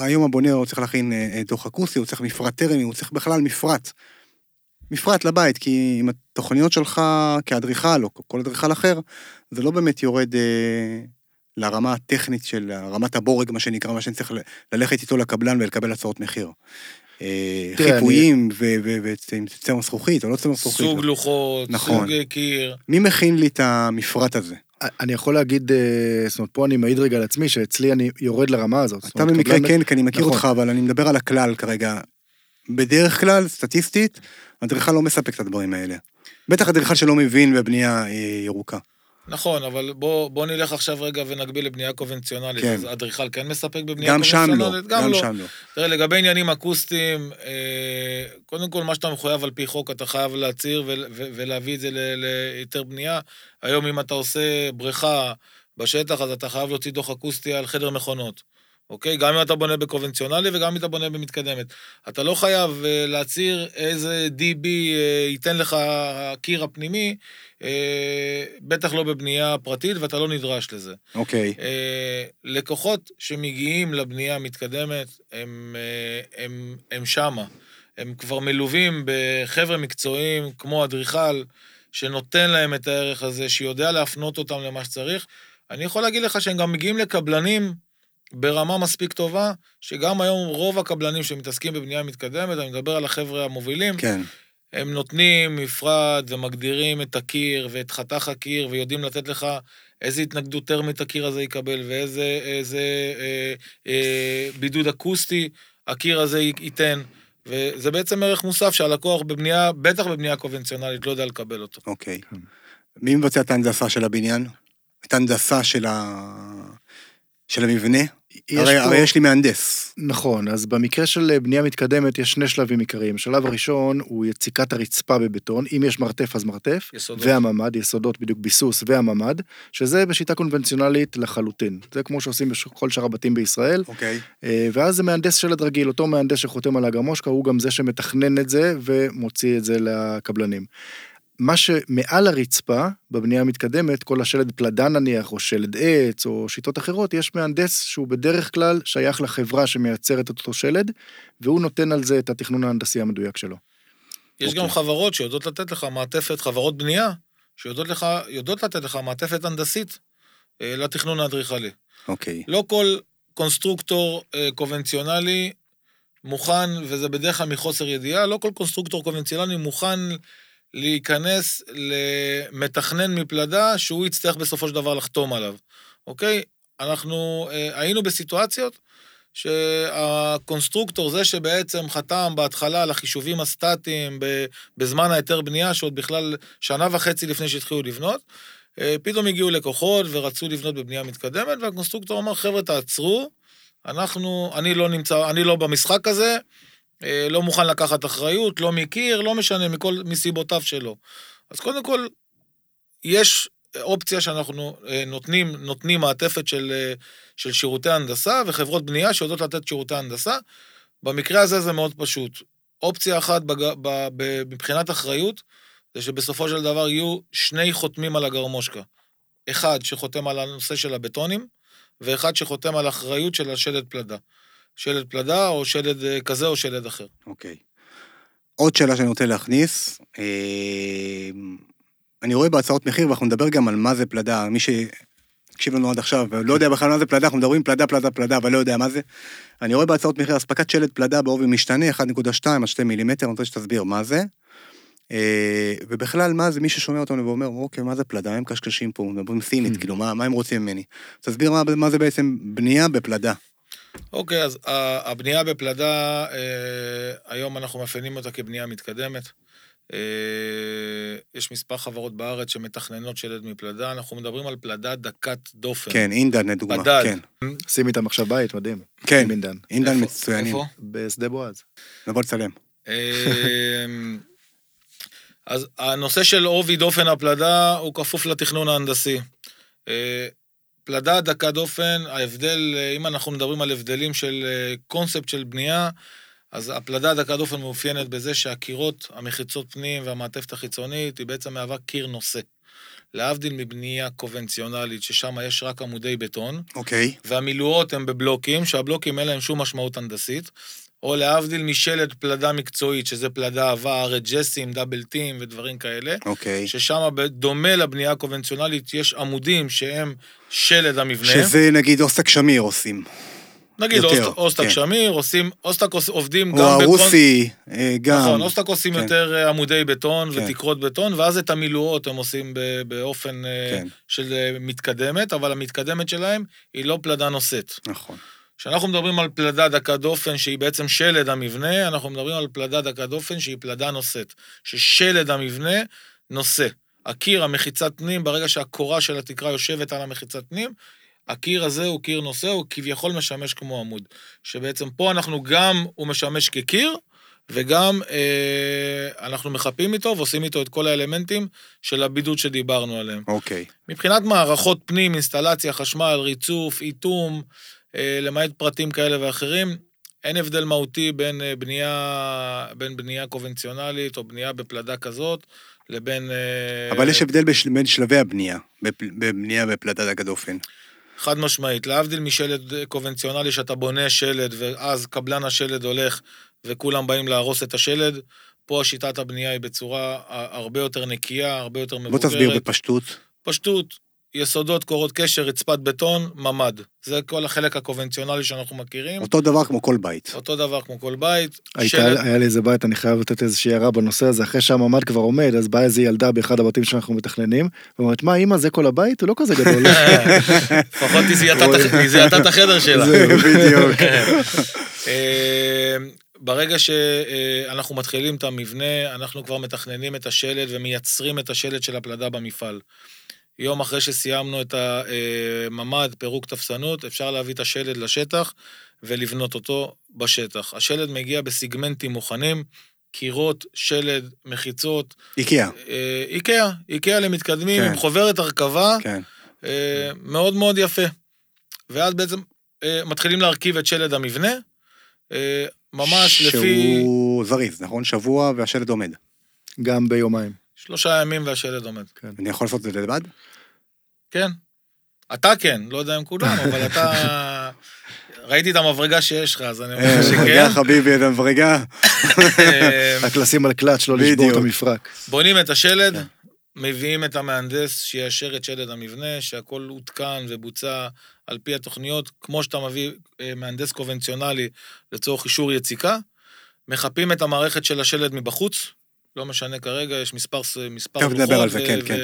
היום הבונה הוא צריך להכין אה, דוח אקוסטי, הוא צריך מפרט טרמי, הוא צריך בכלל מפרט. מפרט לבית, כי עם התוכניות שלך כאדריכל, או כל אדריכל אחר, זה לא באמת יורד אה, לרמה הטכנית של רמת הבורג, מה שנקרא, מה שאני צריך ללכת איתו לקבלן ולקבל הצעות מחיר. אה, חיפויים וצמר זכוכית או לא צמר זכוכית. סוג לוחות, נכון. סוג קיר. מי מכין לי את המפרט הזה? אני יכול להגיד, אה, זאת אומרת, פה אני מעיד רגע על עצמי, שאצלי אני יורד לרמה הזאת. אתה במקרה כן, כי אני מכיר נכון. אותך, אבל אני מדבר על הכלל כרגע. בדרך כלל, סטטיסטית, אדריכל לא מספק את הדברים האלה. בטח אדריכל שלא מבין בבנייה אה, ירוקה. נכון, אבל בוא, בוא נלך עכשיו רגע ונקביל לבנייה קונבנציונלית. כן. אז אדריכל כן מספק בבנייה גם קונבנציונלית? גם, גם לא. שם לא. תראה, לגבי עניינים אקוסטיים, אה, קודם כל, מה שאתה מחויב על פי חוק, אתה חייב להצהיר ולהביא את זה להיתר בנייה. היום, אם אתה עושה בריכה בשטח, אז אתה חייב להוציא דוח אקוסטי על חדר מכונות. אוקיי? גם אם אתה בונה בקונבנציונלי וגם אם אתה בונה במתקדמת. אתה לא חייב uh, להצהיר איזה DB אה, ייתן לך הקיר הפנימי, uh, בטח לא בבנייה פרטית, ואתה לא נדרש לזה. אוקיי. Uh, לקוחות שמגיעים לבנייה המתקדמת, הם, uh, הם, הם שמה. הם כבר מלווים בחבר'ה מקצועיים, כמו אדריכל, שנותן להם את הערך הזה, שיודע להפנות אותם למה שצריך. אני יכול להגיד לך שהם גם מגיעים לקבלנים, ברמה מספיק טובה, שגם היום רוב הקבלנים שמתעסקים בבנייה מתקדמת, אני מדבר על החבר'ה המובילים, כן. הם נותנים מפרט ומגדירים את הקיר ואת חתך הקיר ויודעים לתת לך איזה התנגדות טרמית הקיר הזה יקבל ואיזה איזה, אה, אה, בידוד אקוסטי הקיר הזה ייתן. וזה בעצם ערך מוסף שהלקוח בבנייה, בטח בבנייה קונבנציונלית, לא יודע לקבל אותו. אוקיי. מי מבצע את ההנדסה של הבניין? את ההנדסה של ה... של המבנה? הרי, פה... הרי יש לי מהנדס. נכון, אז במקרה של אה, בנייה מתקדמת יש שני שלבים עיקריים. השלב הראשון הוא יציקת הרצפה בבטון, אם יש מרתף אז מרתף, יסודות. והממ"ד, יסודות בדיוק ביסוס והממ"ד, שזה בשיטה קונבנציונלית לחלוטין. זה כמו שעושים בכל שאר הבתים בישראל. אוקיי. אה, ואז זה מהנדס שלד רגיל, אותו מהנדס שחותם על הגרמושקה, הוא גם זה שמתכנן את זה ומוציא את זה לקבלנים. מה שמעל הרצפה, בבנייה המתקדמת, כל השלד פלדה נניח, או שלד עץ, או שיטות אחרות, יש מהנדס שהוא בדרך כלל שייך לחברה שמייצרת את אותו שלד, והוא נותן על זה את התכנון ההנדסי המדויק שלו. יש okay. גם אוקיי. חברות שיודעות לתת לך מעטפת, חברות בנייה, שיודעות לך, לתת לך מעטפת הנדסית אה, לתכנון האדריכלי. אוקיי. Okay. לא כל קונסטרוקטור אה, קונבנציונלי מוכן, וזה בדרך כלל מחוסר ידיעה, לא כל קונסטרוקטור קונבנציונלי מוכן להיכנס למתכנן מפלדה שהוא יצטרך בסופו של דבר לחתום עליו, אוקיי? אנחנו אה, היינו בסיטואציות שהקונסטרוקטור, זה שבעצם חתם בהתחלה על החישובים הסטטיים בזמן ההיתר בנייה, שעוד בכלל שנה וחצי לפני שהתחילו לבנות, אה, פתאום הגיעו לקוחות ורצו לבנות בבנייה מתקדמת, והקונסטרוקטור אמר, חבר'ה, תעצרו, אנחנו, אני לא נמצא, אני לא במשחק הזה, לא מוכן לקחת אחריות, לא מכיר, לא משנה, מכל, מסיבותיו שלו. אז קודם כל, יש אופציה שאנחנו אה, נותנים, נותנים מעטפת של, אה, של שירותי הנדסה וחברות בנייה שיודעות לתת שירותי הנדסה. במקרה הזה זה מאוד פשוט. אופציה אחת בג... ב... ב... מבחינת אחריות, זה שבסופו של דבר יהיו שני חותמים על הגרמושקה. אחד שחותם על הנושא של הבטונים, ואחד שחותם על אחריות של השלד פלדה. שלד פלדה או שלד אה, כזה או שלד אחר. אוקיי. עוד שאלה שאני רוצה להכניס, אני רואה בהצעות מחיר, ואנחנו נדבר גם על מה זה פלדה, מי שהקשיב לנו עד עכשיו ולא יודע בכלל מה זה פלדה, אנחנו מדברים פלדה, פלדה, פלדה, אבל לא יודע מה זה. אני רואה בהצעות מחיר אספקת שלד פלדה בעובי משתנה, 1.2 עד 2 מילימטר, אני רוצה שתסביר מה זה. אה, ובכלל, מה זה, מי ששומע אותנו ואומר, אוקיי, מה זה פלדה? הם קשקשים פה, מדברים סינית, mm. כאילו, מה, מה הם רוצים ממני? תסביר מה, מה זה בעצם בנייה בפלדה. אוקיי, אז הבנייה בפלדה, אה, היום אנחנו מאפיינים אותה כבנייה מתקדמת. אה, יש מספר חברות בארץ שמתכננות שלד מפלדה, אנחנו מדברים על פלדה דקת דופן. כן, אינדן לדוגמה, בדד. כן. שים איתם עכשיו בית, מדהים. כן, אינדן. אינדן מצוינים. איפה? בשדה בועז. נבוא לצלם. אה, אז הנושא של עובי דופן הפלדה הוא כפוף לתכנון ההנדסי. אה, פלדה דקת דופן, ההבדל, אם אנחנו מדברים על הבדלים של קונספט של בנייה, אז הפלדה דקה דופן מאופיינת בזה שהקירות, המחיצות פנים והמעטפת החיצונית, היא בעצם מהווה קיר נושא. להבדיל מבנייה קונבנציונלית, ששם יש רק עמודי בטון. אוקיי. Okay. והמילואות הן בבלוקים, שהבלוקים אין להם שום משמעות הנדסית. או להבדיל משלד פלדה מקצועית, שזה פלדה עבר, ג'סים, דאבל טים ודברים כאלה. אוקיי. Okay. ששם, דומה לבנייה הקונבנציונלית, יש עמודים שהם שלד המבנה. שזה נגיד אוסטק שמיר עושים. נגיד יותר, אוסטק כן. שמיר, עושים, אוסטק עובדים גם... או הרוסי, בקונ... אה, גם. נכון, אוסטק עושים כן. יותר אה, עמודי בטון כן. ותקרות בטון, ואז את המילואות הם עושים באופן אה, כן. של מתקדמת, אבל המתקדמת שלהם היא לא פלדה נושאת. נכון. כשאנחנו מדברים על פלדה דקה דופן, שהיא בעצם שלד המבנה, אנחנו מדברים על פלדה דקה דופן שהיא פלדה נושאת. ששלד המבנה נושא. הקיר, המחיצת פנים, ברגע שהקורה של התקרה יושבת על המחיצת פנים, הקיר הזה הוא קיר נושא, הוא כביכול משמש כמו עמוד. שבעצם פה אנחנו גם, הוא משמש כקיר, וגם אה, אנחנו מחפים איתו ועושים איתו את כל האלמנטים של הבידוד שדיברנו עליהם. אוקיי. Okay. מבחינת מערכות פנים, אינסטלציה, חשמל, ריצוף, איתום, למעט פרטים כאלה ואחרים, אין הבדל מהותי בין אה, בנייה, בין בנייה קונבנציונלית או בנייה בפלדה כזאת לבין... אה, אבל יש הבדל בין שלבי הבנייה, בבנייה בפלדת הגדופן. חד משמעית, להבדיל משלד קונבנציונלי שאתה בונה שלד ואז קבלן השלד הולך וכולם באים להרוס את השלד, פה שיטת הבנייה היא בצורה הרבה יותר נקייה, הרבה יותר מבוגרת. בוא תסביר בפשטות. פשטות, יסודות, קורות קשר, רצפת בטון, ממ"ד. זה כל החלק הקונבנציונלי שאנחנו מכירים. אותו דבר כמו כל בית. אותו דבר כמו כל בית. היית, שלד... היה לי איזה בית, אני חייב לתת איזושהי הערה בנושא הזה, אחרי שהממ"ד כבר עומד, אז באה איזה ילדה באחד הבתים שאנחנו מתכננים, ואומרת, מה, אמא, זה כל הבית? הוא לא כזה גדול. לפחות היא זיהתה את החדר שלה. זה בדיוק. אה, ברגע שאנחנו מתחילים את המבנה, אנחנו כבר מתכננים את השלד ומייצרים את השלד של הפלדה במפעל. יום אחרי שסיימנו את הממ"ד, פירוק תפסנות, אפשר להביא את השלד לשטח ולבנות אותו בשטח. השלד מגיע בסיגמנטים מוכנים, קירות, שלד, מחיצות. איקאה. אה, איקאה, איקאה למתקדמים, כן. עם חוברת הרכבה, כן. אה, מאוד מאוד יפה. ואז בעצם אה, מתחילים להרכיב את שלד המבנה, ממש שהוא לפי... שהוא זריז, נכון? שבוע והשלד עומד. גם ביומיים. שלושה ימים והשלד עומד. כן. אני יכול לעשות את זה לבד? כן. אתה כן, לא יודע אם כולם, אבל אתה... ראיתי את המברגה שיש לך, אז אני אומר שכן. מברגה חביבי, את המברגה. רק לשים על קלאץ', לא לשבור את המפרק. בונים את השלד, כן. מביאים את המהנדס שיאשר את שלד המבנה, שהכל עודכן ובוצע על פי התוכניות, כמו שאתה מביא אה, מהנדס קונבנציונלי לצורך אישור יציקה, מחפים את המערכת של השלד מבחוץ, לא משנה כרגע, יש מספר, מספר רוחות. נדבר על זה, כן, כן.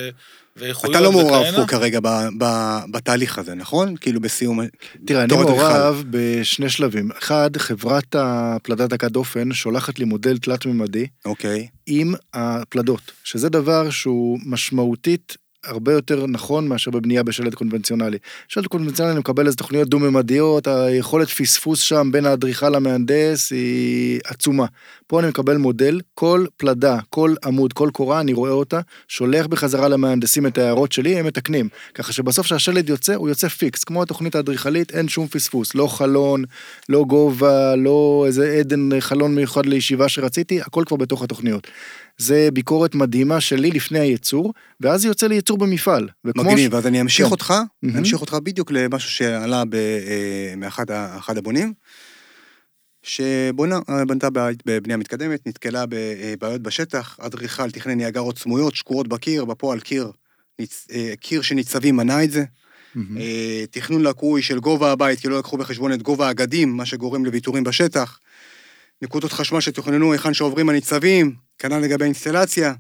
ואיכויות אתה לא מעורב פה כרגע ב, ב, בתהליך הזה, נכון? כאילו בסיום... תראה, אני מעורב בשני שלבים. אחד, חברת הפלדת דקת דופן שולחת לי מודל תלת-ממדי. אוקיי. עם הפלדות, שזה דבר שהוא משמעותית הרבה יותר נכון מאשר בבנייה בשלד קונבנציונלי. שלד קונבנציונלי מקבל איזה תוכניות דו-ממדיות, היכולת פספוס שם בין האדריכל למהנדס היא עצומה. פה אני מקבל מודל, כל פלדה, כל עמוד, כל קורה, אני רואה אותה, שולח בחזרה למהנדסים את ההערות שלי, הם מתקנים. ככה שבסוף כשהשלד יוצא, הוא יוצא פיקס. כמו התוכנית האדריכלית, אין שום פספוס. לא חלון, לא גובה, לא איזה עדן חלון מיוחד לישיבה שרציתי, הכל כבר בתוך התוכניות. זה ביקורת מדהימה שלי לפני הייצור, ואז יוצא לי ייצור במפעל. מגניב, ש... אז אני אמשיך כן. אותך, mm-hmm. אמשיך אותך בדיוק למשהו שעלה ב, אה, מאחד הבונים, שבנתה בבנייה מתקדמת, נתקלה בבעיות בשטח, אדריכל תכנן ניאגרות סמויות, שקועות בקיר, בפועל קיר, ניצ... אה, קיר שניצבים מנע את זה. Mm-hmm. תכנון לקוי של גובה הבית, כי לא לקחו בחשבון את גובה הגדים, מה שגורם לוויתורים בשטח. נקודות חשמל שתוכננו היכן שעוברים הניצבים, כנ"ל לגבי אינסטלציה.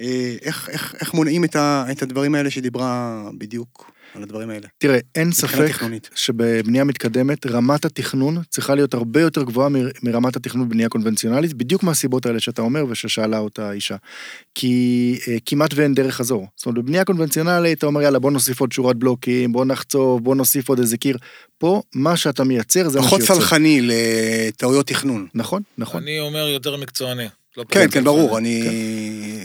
אה, איך, איך, איך מונעים את, ה, את הדברים האלה שדיברה בדיוק על הדברים האלה? תראה, אין ספק תכנונית. שבבנייה מתקדמת, רמת התכנון צריכה להיות הרבה יותר גבוהה מרמת התכנון בבנייה קונבנציונלית, בדיוק מהסיבות האלה שאתה אומר וששאלה אותה אישה. כי אה, כמעט ואין דרך חזור. זאת אומרת, בבנייה קונבנציונלית אתה אומר, יאללה, בוא נוסיף עוד שורת בלוקים, בוא נחצוב, בוא נוסיף עוד איזה קיר. פה, מה שאתה מייצר זה מה שיוצא. פחות סלחני לטעויות תכנון. נכון, נכון. אני אומר יותר מקצועני. לא כן, כן, ברור, אני...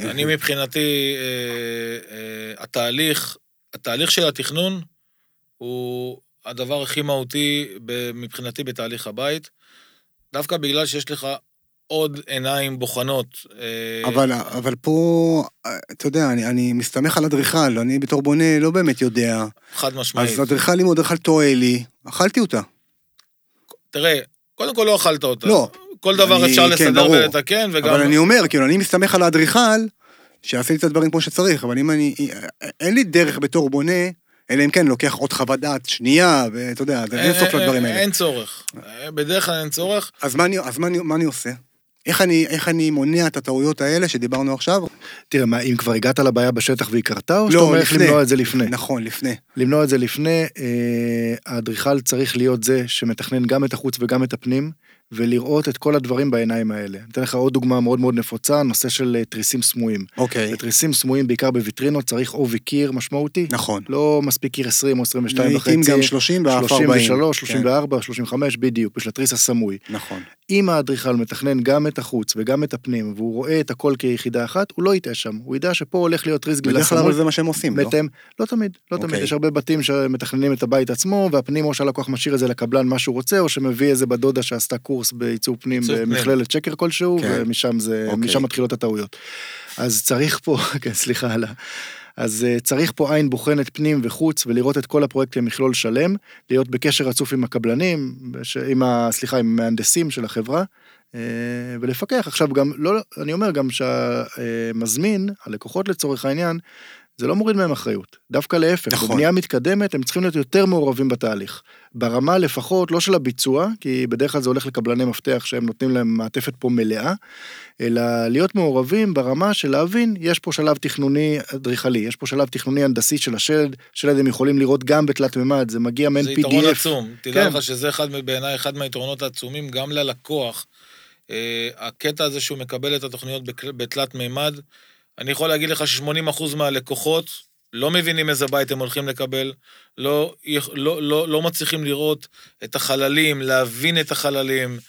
כן. אני מבחינתי, אה, אה, התהליך, התהליך של התכנון הוא הדבר הכי מהותי מבחינתי בתהליך הבית, דווקא בגלל שיש לך עוד עיניים בוחנות. אה, אבל, אבל פה, אתה יודע, אני, אני מסתמך על אדריכל, אני בתור בונה לא באמת יודע. חד משמעית. אז אדריכל, אם אדריכל טועה לי, אכלתי אותה. תראה, קודם כל לא אכלת אותה. לא. כל דבר אני, אפשר כן, לסדר ברור. ולתקן, וגם... אבל אני אומר, כאילו, אני מסתמך על האדריכל, שעשיתי את הדברים כמו שצריך, אבל אם אני... אין לי דרך בתור בונה, אלא אם כן לוקח עוד חוות דעת שנייה, ואתה יודע, אין סוף לדברים האלה. אין צורך. בדרך כלל אין צורך. אז מה אני, אז מה אני, מה אני עושה? איך אני, איך אני מונע את הטעויות האלה שדיברנו עכשיו? תראה, מה, אם כבר הגעת לבעיה בשטח והיא קרתה, או לא, שאתה אומר איך למנוע את זה לפני? נכון, לפני. למנוע את זה לפני, אה, האדריכל צריך להיות זה שמתכנן גם את החוץ וגם את הפנים. ולראות את כל הדברים בעיניים האלה. אני אתן לך עוד דוגמה מאוד מאוד נפוצה, נושא של אה, תריסים סמויים. אוקיי. בתריסים סמויים, בעיקר בוויטרינות, צריך עובי קיר משמעותי. נכון. לא מספיק קיר 20 או 22 וחצי. לעיתים גם 30 ואף 40. 33, 34, כן. 35, בדיוק, בשביל התריס הסמוי. נכון. אם האדריכל מתכנן גם את החוץ וגם את הפנים, והוא רואה את הכל כיחידה אחת, הוא לא יטעה שם. הוא ידע שפה הולך להיות תריס גלילה סמוי. בדרך כלל זה מה שהם עושים, לא? לא תמיד, לא תמיד. אוקיי. יש הרבה בתים שמתכננים את הבית עצמו, והפנים או שהלקוח משאיר את זה לקבלן מה שהוא רוצה, או שמביא איזה בדודה שעשתה קורס בעיצוב פנים במכללת שקר כלשהו, כן. ומשם זה, אוקיי. משם מתחילות הטעויות. אז צריך פה, כן, סליחה על ה... אז uh, צריך פה עין בוחנת פנים וחוץ ולראות את כל הפרויקט כמכלול שלם, להיות בקשר רצוף עם הקבלנים, עם ה... סליחה, עם המהנדסים של החברה, uh, ולפקח. עכשיו גם, לא, אני אומר גם שהמזמין, הלקוחות לצורך העניין, זה לא מוריד מהם אחריות, דווקא להפך, נכון. בבנייה מתקדמת הם צריכים להיות יותר מעורבים בתהליך. ברמה לפחות, לא של הביצוע, כי בדרך כלל זה הולך לקבלני מפתח שהם נותנים להם מעטפת פה מלאה, אלא להיות מעורבים ברמה של להבין, יש פה שלב תכנוני אדריכלי, יש פה שלב תכנוני הנדסי של השלד, שלד הם יכולים לראות גם בתלת מימד, זה מגיע מעין PDF. זה יתרון עצום, תדע כן. לך שזה אחד, בעיניי אחד מהיתרונות העצומים, גם ללקוח. אה, הקטע הזה שהוא מקבל את התוכניות בתלת מימד, אני יכול להגיד לך ש-80% מהלקוחות לא מבינים איזה בית הם הולכים לקבל, לא, לא, לא, לא מצליחים לראות את החללים, להבין את החללים.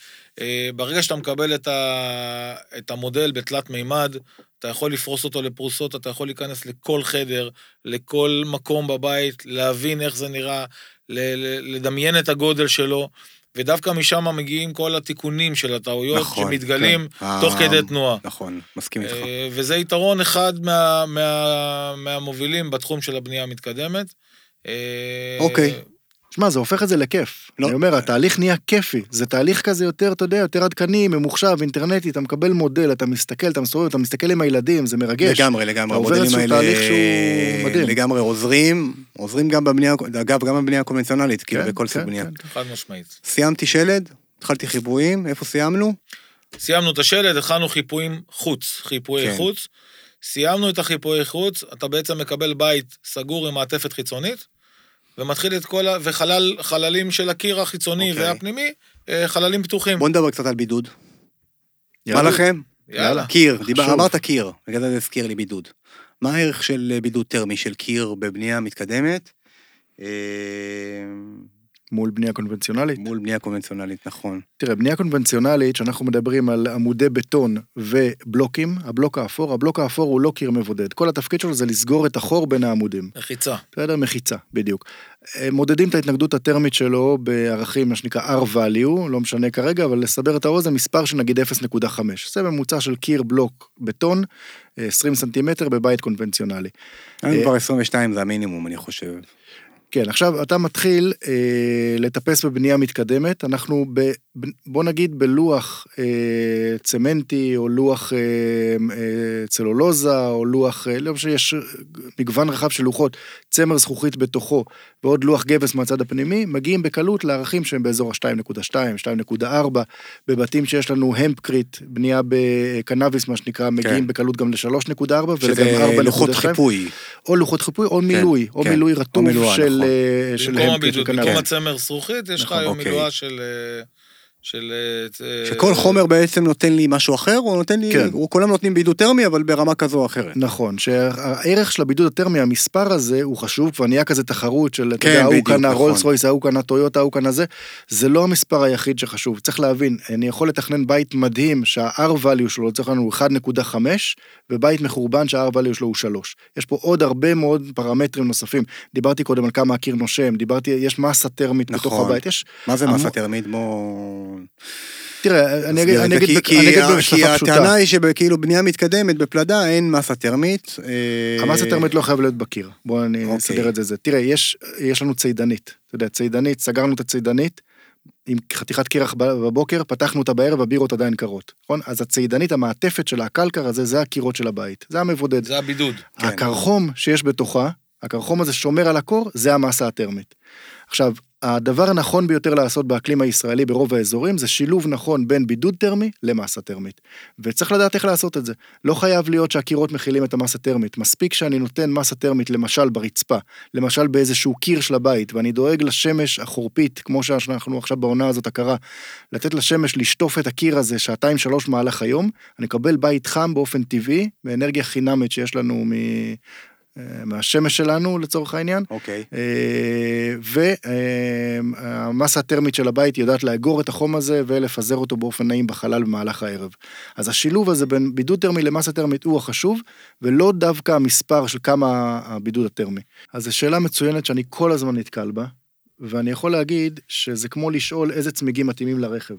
אה, ברגע שאתה מקבל את, ה, את המודל בתלת מימד, אתה יכול לפרוס אותו לפרוסות, אתה יכול להיכנס לכל חדר, לכל מקום בבית, להבין איך זה נראה, לדמיין את הגודל שלו. ודווקא משם מגיעים כל התיקונים של הטעויות נכון, שמתגלים כן. תוך כדי תנועה. נכון, מסכים איתך. אה, וזה יתרון אחד מה, מה, מהמובילים בתחום של הבנייה המתקדמת. אה, אוקיי. שמע, זה הופך את זה לכיף. לא. אני אומר, התהליך נהיה כיפי. זה תהליך כזה יותר, אתה יודע, יותר עדכני, ממוחשב, אינטרנטי, אתה מקבל מודל, אתה מסתכל, אתה מסתובב, אתה מסתכל עם הילדים, זה מרגש. לגמרי, לגמרי. המודלים האלה... תהליך שהוא מדהים. לגמרי עוזרים, עוזרים גם בבנייה, אגב, גם בבנייה הקונבנציונלית, כאילו, כן, בכל סוג כן, בנייה. כן, חד משמעית. סיימתי שלד, התחלתי חיפויים, איפה סיימנו? סיימנו את השלד, התחלנו חיפויים חוץ, חיפויי כן. חוץ. סיימנו את החיפויי חוץ, אתה בעצם מקבל בית סגור עם מעטפת חיצונית. ומתחיל את כל ה... וחלל, חללים של הקיר החיצוני okay. אוקיי. והפנימי, אה, חללים פתוחים. בוא נדבר קצת על בידוד. יאללה. מה לכם? יאללה. קיר, דיבר, אמרת קיר, בגלל זה הזכיר לי בידוד. מה הערך של בידוד טרמי של קיר בבנייה מתקדמת? מול בנייה קונבנציונלית? מול בנייה קונבנציונלית, נכון. תראה, בנייה קונבנציונלית, שאנחנו מדברים על עמודי בטון ובלוקים, הבלוק האפור, הבלוק האפור הוא לא קיר מבודד. כל התפקיד שלו זה לסגור את החור בין העמודים. מחיצה. בסדר? מחיצה, בדיוק. מודדים את ההתנגדות הטרמית שלו בערכים, מה שנקרא R-value, לא משנה כרגע, אבל לסבר את האוזן, מספר של נגיד 0.5. זה ממוצע של קיר בלוק בטון, 20 סנטימטר בבית קונבנציונלי. היום כבר 22 זה המינימום, אני חושב. כן, עכשיו אתה מתחיל אה, לטפס בבנייה מתקדמת, אנחנו ב, בוא נגיד בלוח אה, צמנטי, או לוח אה, אה, צלולוזה, או לוח, אה, לא משנה, יש מגוון רחב של לוחות, צמר זכוכית בתוכו, ועוד לוח גבס מהצד הפנימי, מגיעים בקלות לערכים שהם באזור ה-2.2, 2.4, בבתים שיש לנו המפקריט, בנייה בקנאביס, מה שנקרא, מגיעים כן. בקלות גם ל-3.4, ולגם 4.2. שזה לוחות חיפוי. או לוחות חיפוי, או כן, מילוי, או כן. מילוי רטוב של... נכון. אה, של במקום הבידוד, במקום הצמר זכוכית, יש לך נכון, היום אוקיי. מילואה של... אה, של... אה, שכל חומר בעצם נותן לי משהו אחר, או נותן לי... כן. הוא כולם נותנים בידוד טרמי, אבל ברמה כזו או אחרת. נכון, שהערך של הבידוד הטרמי, המספר הזה, הוא חשוב, כבר נהיה כזה תחרות של, כן, אתה יודע, ההוא קנה נכון. רולס רויס, ההוא קנה טויוטה, ההוא קנה זה, זה לא המספר היחיד שחשוב. צריך להבין, אני יכול לתכנן בית מדהים שה-R value שלו, לצורך העניין הוא 1.5, ובית מחורבן שה-R value שלו הוא 3. יש פה עוד הרבה מאוד פרמטרים נוספים. דיברתי קודם על כמה הקיר נושם, דיברתי, יש מסה טרמית נכון. בתוך הבית. יש... מה זה מסה טרמית? בוא... תראה, אני אגיד, אני אגיד, כי, אני אגיד בשפה פשוטה. כי הטענה היא שבכאילו בנייה מתקדמת בפלדה אין מסה טרמית. אה, המסה טרמית לא חייב להיות בקיר. בואו אני אוקיי. אסדר את זה. תראה, יש, יש לנו צידנית. אתה יודע, צידנית, סגרנו את הצידנית. עם חתיכת קרח בבוקר, פתחנו אותה בערב, הבירות עדיין קרות, נכון? אז הצידנית, המעטפת של הקלקר הזה, זה הקירות של הבית, זה המבודד. זה הבידוד. הקרחום כן. שיש בתוכה, הקרחום הזה שומר על הקור, זה המסה הטרמית. עכשיו, הדבר הנכון ביותר לעשות באקלים הישראלי ברוב האזורים זה שילוב נכון בין בידוד טרמי למסה טרמית. וצריך לדעת איך לעשות את זה. לא חייב להיות שהקירות מכילים את המסה טרמית. מספיק שאני נותן מסה טרמית למשל ברצפה, למשל באיזשהו קיר של הבית, ואני דואג לשמש החורפית, כמו שאנחנו עכשיו בעונה הזאת הקרה, לתת לשמש לשטוף את הקיר הזה שעתיים שלוש מהלך היום, אני אקבל בית חם באופן טבעי, באנרגיה חינמית שיש לנו מ... אה, מהשמש שלנו לצורך העניין. אוקיי. אה, והמסה הטרמית של הבית יודעת לאגור את החום הזה ולפזר אותו באופן נעים בחלל במהלך הערב. אז השילוב הזה בין בידוד טרמי למסה טרמית הוא החשוב, ולא דווקא המספר של כמה הבידוד הטרמי. אז זו שאלה מצוינת שאני כל הזמן נתקל בה, ואני יכול להגיד שזה כמו לשאול איזה צמיגים מתאימים לרכב.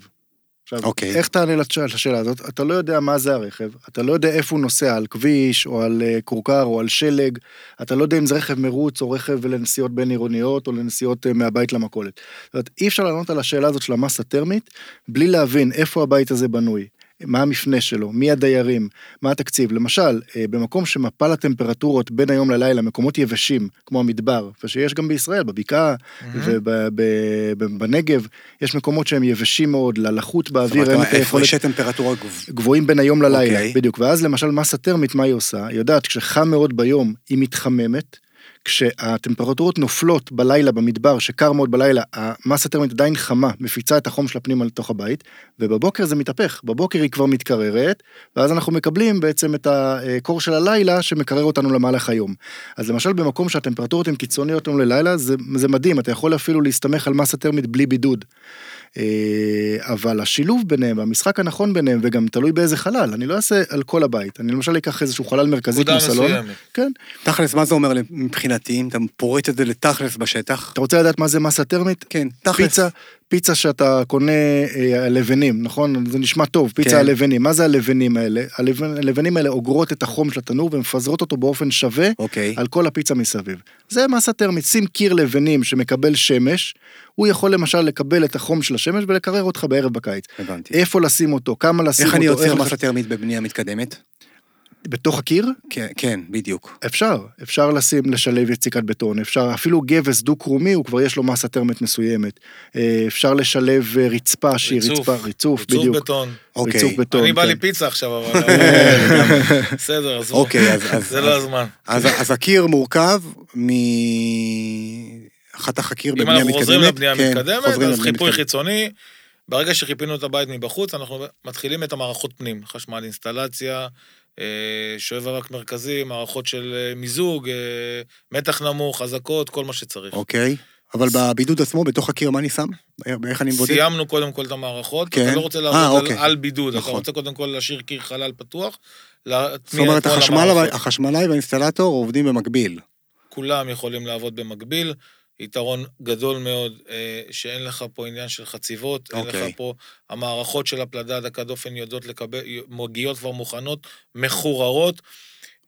עכשיו, okay. אוקיי. איך תענה לשאלה הזאת? אתה לא יודע מה זה הרכב, אתה לא יודע איפה הוא נוסע, על כביש, או על אה, כורכר, או על שלג, אתה לא יודע אם זה רכב מרוץ, או רכב לנסיעות בין עירוניות, או לנסיעות אה, מהבית למכולת. זאת אומרת, אי אפשר לענות על השאלה הזאת של המסה טרמית, בלי להבין איפה הבית הזה בנוי, מה המפנה שלו, מי הדיירים, מה התקציב. למשל, אה, במקום שמפל הטמפרטורות בין היום ללילה, מקומות יבשים, כמו המדבר, ושיש גם בישראל, בבקעה mm-hmm. ובנגב, יש מקומות שהם יבשים מאוד, ללחות באוויר, אין את היכולת... איפה יש טמפרטורה גבוהים בין היום ללילה, okay. בדיוק. ואז למשל מסה טרמית, מה היא עושה? היא יודעת, כשחם מאוד ביום, היא מתחממת, כשהטמפרטורות נופלות בלילה במדבר, שקר מאוד בלילה, המסה טרמית עדיין חמה, מפיצה את החום של הפנים על תוך הבית, ובבוקר זה מתהפך, בבוקר היא כבר מתקררת, ואז אנחנו מקבלים בעצם את הקור של הלילה שמקרר אותנו למהלך היום. אז למשל במקום שהטמפרטורות הן קיצוניות לנו ללילה, זה, זה מדהים, אתה יכול אפילו להסתמך על מסה טרמית בלי בידוד. אה, אבל השילוב ביניהם, המשחק הנכון ביניהם, וגם תלוי באיזה חלל, אני לא אעשה על כל הבית, אני למשל אקח איזשהו חלל מרכזי כמו סלון. כן. תכלס, מה זה אומר מבחינתי, אם אתה פורט את זה לתכלס בשטח? אתה רוצה לדעת מה זה מסה טרמית? כן, תכלס. פיצה, פיצה שאתה קונה אה, הלבנים, נכון? זה נשמע טוב, פיצה כן. הלבנים. מה זה הלבנים האלה? הלבנ, הלבנים האלה אוגרות את החום של התנור ומפזרות אותו באופן שווה אוקיי. על כל הפיצה מסביב. זה מסה טרמית, שים קיר לבנים שמקבל שמש, הוא יכול למשל לקבל את החום של השמש ולקרר אותך בערב בקיץ. הבנתי. איפה לשים אותו, כמה לשים איך אותו. איך אני יוצר מסה טרמית בבנייה מתקדמת? בתוך הקיר? כן, כן, בדיוק. אפשר, אפשר לשים, לשלב יציקת בטון, אפשר, אפילו גבס דו-קרומי, הוא כבר יש לו מסה טרמית מסוימת. אה, אפשר לשלב אה, רצפה שהיא רצפה, ריצוף, ריצוף בדיוק. בטון. אוקיי. ריצוף בטון. אני בא לי כן. פיצה עכשיו, אבל... בסדר, אז אוקיי, זה לא הזמן. אז הקיר מורכב מ... חתך הקיר בבנייה מתקדמת. אם אנחנו חוזרים לבנייה כן, מתקדמת, אז חיפוי חיצוני. ברגע שחיפינו את הבית מבחוץ, אנחנו מתחילים את המערכות פנים, חשמל, אינסטלציה, שואב אבק מרכזי, מערכות של מיזוג, מתח נמוך, חזקות, כל מה שצריך. אוקיי. אבל בבידוד עצמו, בתוך הקיר, מה אני שם? איך אני מבודד? סיימנו קודם כל את המערכות, כן. אתה לא רוצה לעבוד 아, על, אוקיי. על בידוד, נכון. אתה רוצה קודם כל להשאיר קיר חלל פתוח, זאת אומרת, החשמל, החשמלאי והאינסטלטור עובדים במקביל. כולם יכולים לעבוד במקביל. יתרון גדול מאוד, אה, שאין לך פה עניין של חציבות, okay. אין לך אוקיי. פה, המערכות של הפלדה דקה דופן יודעות לקבל, מגיעות כבר מוכנות, מחוררות.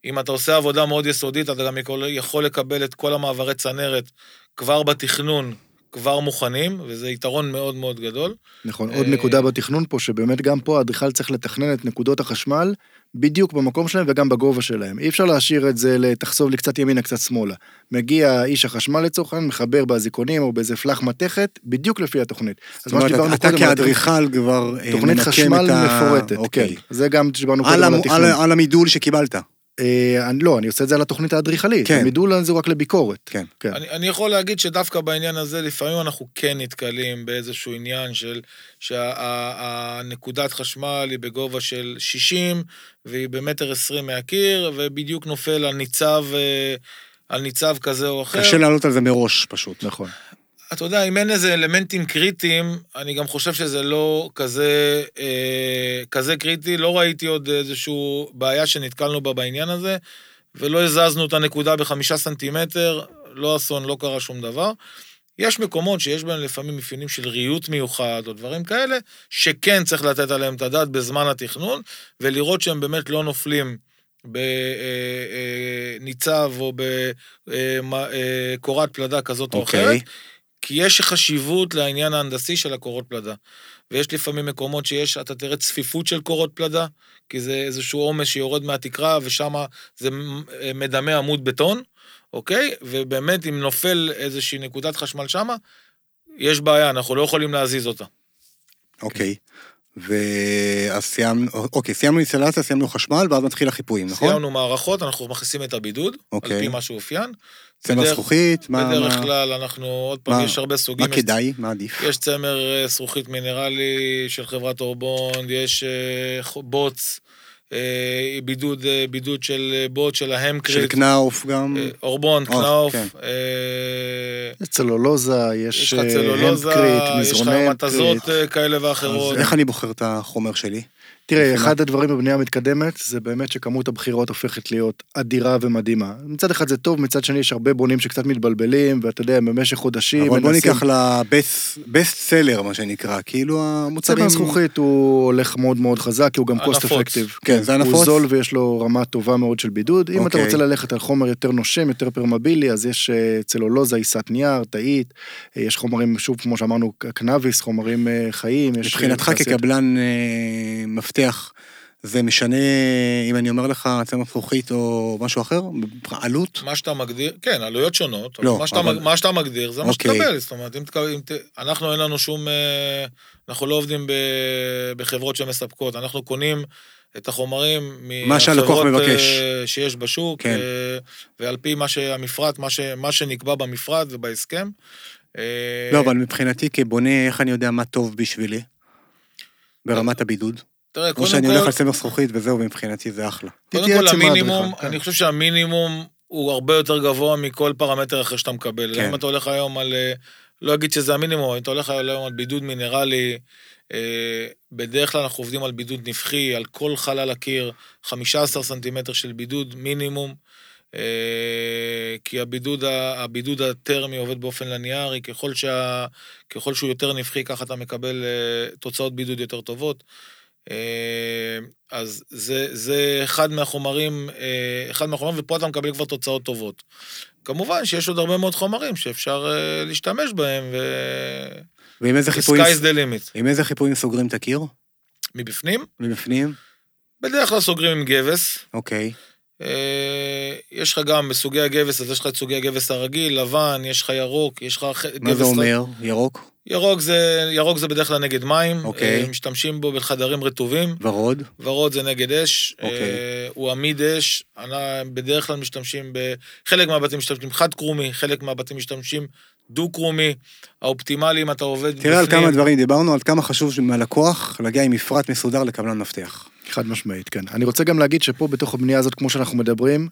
אם אתה עושה עבודה מאוד יסודית, אתה גם יכול, יכול לקבל את כל המעברי צנרת כבר בתכנון, כבר מוכנים, וזה יתרון מאוד מאוד גדול. נכון, עוד נקודה בתכנון פה, שבאמת גם פה האדריכל צריך לתכנן את נקודות החשמל בדיוק במקום שלהם וגם בגובה שלהם. אי אפשר להשאיר את זה לתחסוב לי קצת ימינה, קצת שמאלה. מגיע איש החשמל לצורך העניין, מחבר באזיקונים או באיזה פלח מתכת, בדיוק לפי התוכנית. זאת אומרת, אתה כאדריכל כבר אה, תוכנית חשמל מפורטת, אוקיי. כן. זה גם שדיברנו קודם על התכנון. על המידול שקיבלת. אה, אני, לא, אני עושה את זה על התוכנית האדריכלית. כן. המידול זה רק לביקורת. כן. כן. אני, אני יכול להגיד שדווקא בעניין הזה, לפעמים אנחנו כן נתקלים באיזשהו עניין של שהנקודת חשמל היא בגובה של 60, והיא במטר 20 מהקיר, ובדיוק נופל על ניצב... אה, על ניצב כזה או אחר. קשה לעלות על זה מראש, פשוט. נכון. אתה יודע, אם אין איזה אלמנטים קריטיים, אני גם חושב שזה לא כזה, אה, כזה קריטי. לא ראיתי עוד איזושהי בעיה שנתקלנו בה בעניין הזה, ולא הזזנו את הנקודה בחמישה סנטימטר, לא אסון, לא קרה שום דבר. יש מקומות שיש בהם לפעמים מאפיינים של ריהוט מיוחד או דברים כאלה, שכן צריך לתת עליהם את הדעת בזמן התכנון, ולראות שהם באמת לא נופלים בניצב אה, אה, או בקורת פלדה כזאת okay. או אוקיי. אחרת. כי יש חשיבות לעניין ההנדסי של הקורות פלדה. ויש לפעמים מקומות שיש, אתה תראה צפיפות של קורות פלדה, כי זה איזשהו עומס שיורד מהתקרה, ושם זה מדמה עמוד בטון, אוקיי? ובאמת, אם נופל איזושהי נקודת חשמל שמה, יש בעיה, אנחנו לא יכולים להזיז אותה. אוקיי. ואז סיימנו, אוקיי, סיימנו אינסטלציה, סיימנו חשמל, ואז מתחיל החיפויים, נכון? סיימנו מערכות, אנחנו מכניסים את הבידוד, אוקיי. על פי מה שאופיין. צמר זכוכית? מה... בדרך כלל אנחנו, עוד פעם, יש הרבה סוגים. מה כדאי? מה עדיף? יש צמר אה, זכוכית מינרלי של חברת אורבונד, יש אה, בוץ. אה, בידוד, בידוד של בוט של ההמקריט. של קנאוף גם. אורבון, קנאוף. כן. יש צלולוזה, יש המקריט, מזרוני יש לך מתזות כאלה ואחרות. איך אני בוחר את החומר שלי? תראה, אחד הדברים בבנייה המתקדמת, זה באמת שכמות הבחירות הופכת להיות אדירה ומדהימה. מצד אחד זה טוב, מצד שני יש הרבה בונים שקצת מתבלבלים, ואתה יודע, במשך חודשים... אבל בוא ניקח לבסט סלר, מה שנקרא, כאילו המוצרים... צבע זכוכית הוא הולך מאוד מאוד חזק, כי הוא גם cost effective. כן, זה הנפוץ. הוא זול ויש לו רמה טובה מאוד של בידוד. אם אתה אוקיי. רוצה ללכת על חומר יותר נושם, יותר פרמבילי, אז יש אה, צלולוזה, עיסת נייר, תאית, אה, יש חומרים, שוב, כמו שאמרנו, קנאביס, חומרים אה, חיים. מבחינתך כקבלן מפתיע. מפתח, זה משנה אם אני אומר לך צמר זכוכית או משהו אחר? עלות? מה שאתה מגדיר, כן, עלויות שונות. לא, מה שאתה, אבל... מה שאתה מגדיר זה מה אוקיי. שתקבל. זאת אומרת, אם תקבל, אם ת... אנחנו אין לנו שום... אה, אנחנו לא עובדים ב... בחברות שמספקות, אנחנו קונים... את החומרים מהחברות אה, שיש בשוק, כן. אה, ועל פי מה שהמפרט, מה, ש, מה שנקבע במפרט ובהסכם. לא, אבל מבחינתי כבונה, איך אני יודע מה טוב בשבילי? ברמת הבידוד? תראה, קודם כל... או שאני הולך על צמר זכוכית וזהו, מבחינתי זה אחלה. קודם כל, המינימום. אני חושב שהמינימום הוא הרבה יותר גבוה מכל פרמטר אחר שאתה מקבל. כן. אם אתה הולך היום על... אה, לא אגיד שזה המינימום, אם אתה הולך היום על בידוד מינרלי, אה, בדרך כלל אנחנו עובדים על בידוד נפחי, על כל חלל הקיר, 15 סנטימטר של בידוד מינימום. אה, כי הבידוד, הבידוד הטרמי עובד באופן לניארי, ככל, שה, ככל שהוא יותר נפחי, ככה אתה מקבל תוצאות בידוד יותר טובות. אה, אז זה, זה אחד מהחומרים, אה, אחד מהחומרים, ופה אתה מקבל כבר תוצאות טובות. כמובן שיש עוד הרבה מאוד חומרים שאפשר אה, להשתמש בהם, ו... ועם איזה חיפויים... sky's the limit. עם איזה חיפויים סוגרים את הקיר? מבפנים? מבפנים? בדרך כלל סוגרים עם גבס. אוקיי. יש לך גם בסוגי הגבס, אז יש לך את סוגי הגבס הרגיל, לבן, יש לך ירוק, יש לך. מה זה אומר, ירוק? ירוק זה, ירוק זה בדרך כלל נגד מים, אוקיי. אה, משתמשים בו בחדרים רטובים. ורוד? ורוד זה נגד אש, אוקיי. אה, הוא עמיד אש, בדרך כלל משתמשים, ב... חלק מהבתים משתמשים חד-קרומי, חלק מהבתים משתמשים דו-קרומי, האופטימלי אם אתה עובד תראה בפנים. על כמה דברים דיברנו, על כמה חשוב מהלקוח להגיע עם מפרט מסודר לקבלן מפתח. חד משמעית, כן. אני רוצה גם להגיד שפה בתוך הבנייה הזאת, כמו שאנחנו מדברים,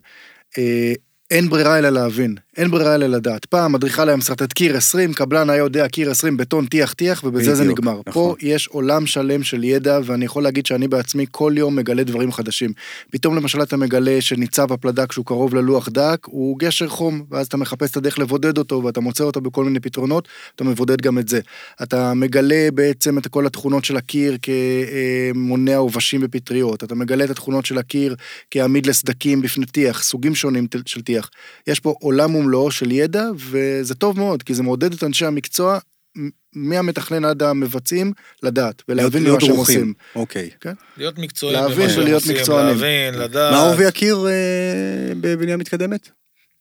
אה, אין ברירה אלא להבין, אין ברירה אלא לדעת. פעם אדריכל היה משרטט קיר 20, קבלן היה יודע קיר 20, בטון טיח טיח, ובזה בדיוק, זה נגמר. נכון. פה יש עולם שלם של ידע, ואני יכול להגיד שאני בעצמי כל יום מגלה דברים חדשים. פתאום למשל אתה מגלה שניצב הפלדה כשהוא קרוב ללוח דק, הוא גשר חום, ואז אתה מחפש את הדרך לבודד אותו, ואתה מוצא אותו בכל מיני פתרונות, אתה מבודד גם את זה. אתה מגלה בעצם את כל התכונות של הקיר כמונע עובשים בפטריות, אתה מגלה את התכונות של הקיר כעמיד לסדקים בפני טיח, סוגים שונים של טיח. להצליח. יש פה עולם ומלואו של ידע, וזה טוב מאוד, כי זה מעודד את אנשי המקצוע, מהמתכנן עד המבצעים, לדעת, ולהבין מה שהם עושים. אוקיי. כן? להיות מקצוענים להבין ולהיות מקצוענים. להבין, לדעת. מה עובי הקיר אה, בבנייה מתקדמת?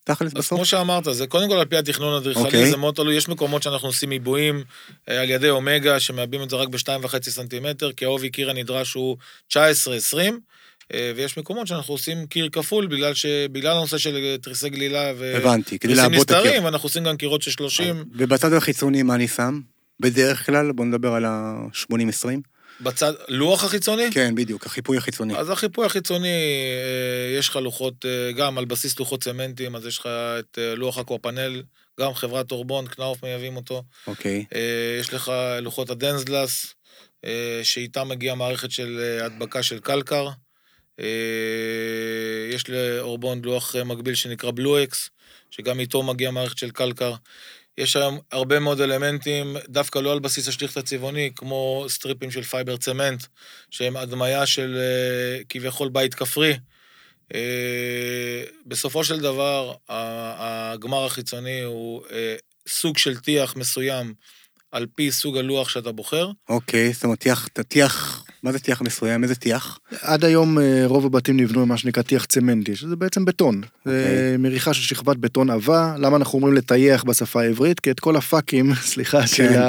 תכלס בסוף? כמו שאמרת, זה קודם כל על פי התכנון האדריכלי, okay. אוקיי. זה מאוד תלוי, יש מקומות שאנחנו עושים עיבויים אה, על ידי אומגה, שמעבים את זה רק ב-2.5 סנטימטר, כי העובי קיר הנדרש הוא 19-20, אה, ויש מקומות שאנחנו עושים קיר כפול, בגלל, ש... בגלל הנושא של תריסי גלילה ו... הבנתי, כדי לעבוד את הקיר. ואנחנו עושים גם קירות של 30. ובצד החיצוני מה אני שם? בדרך כלל, בוא נדבר על ה-80-20. בצד, לוח החיצוני? כן, בדיוק, החיפוי החיצוני. אז החיפוי החיצוני, אה, יש לך לוחות, אה, גם על בסיס לוחות צמנטים, אז יש לך את לוח Aquapanel, גם חברת אורבונד, Knauf מייבאים אותו. אוקיי. יש לך לוחות ה DensGlass, שאיתם מגיעה מערכת של הדבקה של קלקר. אה, יש לאורבונד לוח מקביל שנקרא Blue X, שגם איתו מגיע מערכת של קלקר. יש היום הרבה מאוד אלמנטים, דווקא לא על בסיס השליכט הצבעוני, כמו סטריפים של fiber צמנט, שהם הדמיה של אה, כביכול בית כפרי. אה, בסופו של דבר, הגמר החיצוני הוא סוג של טיח מסוים על פי סוג הלוח שאתה בוחר. אוקיי, זאת אומרת, טיח מה זה טיח מסוים? איזה טיח? עד היום אה, רוב הבתים נבנו עם מה שנקרא טיח צמנטי, שזה בעצם בטון. Okay. זה אוקיי. מריחה של שכבת בטון עבה. למה אנחנו אומרים לטייח בשפה העברית? כי את כל הפאקים, סליחה, okay. של כן.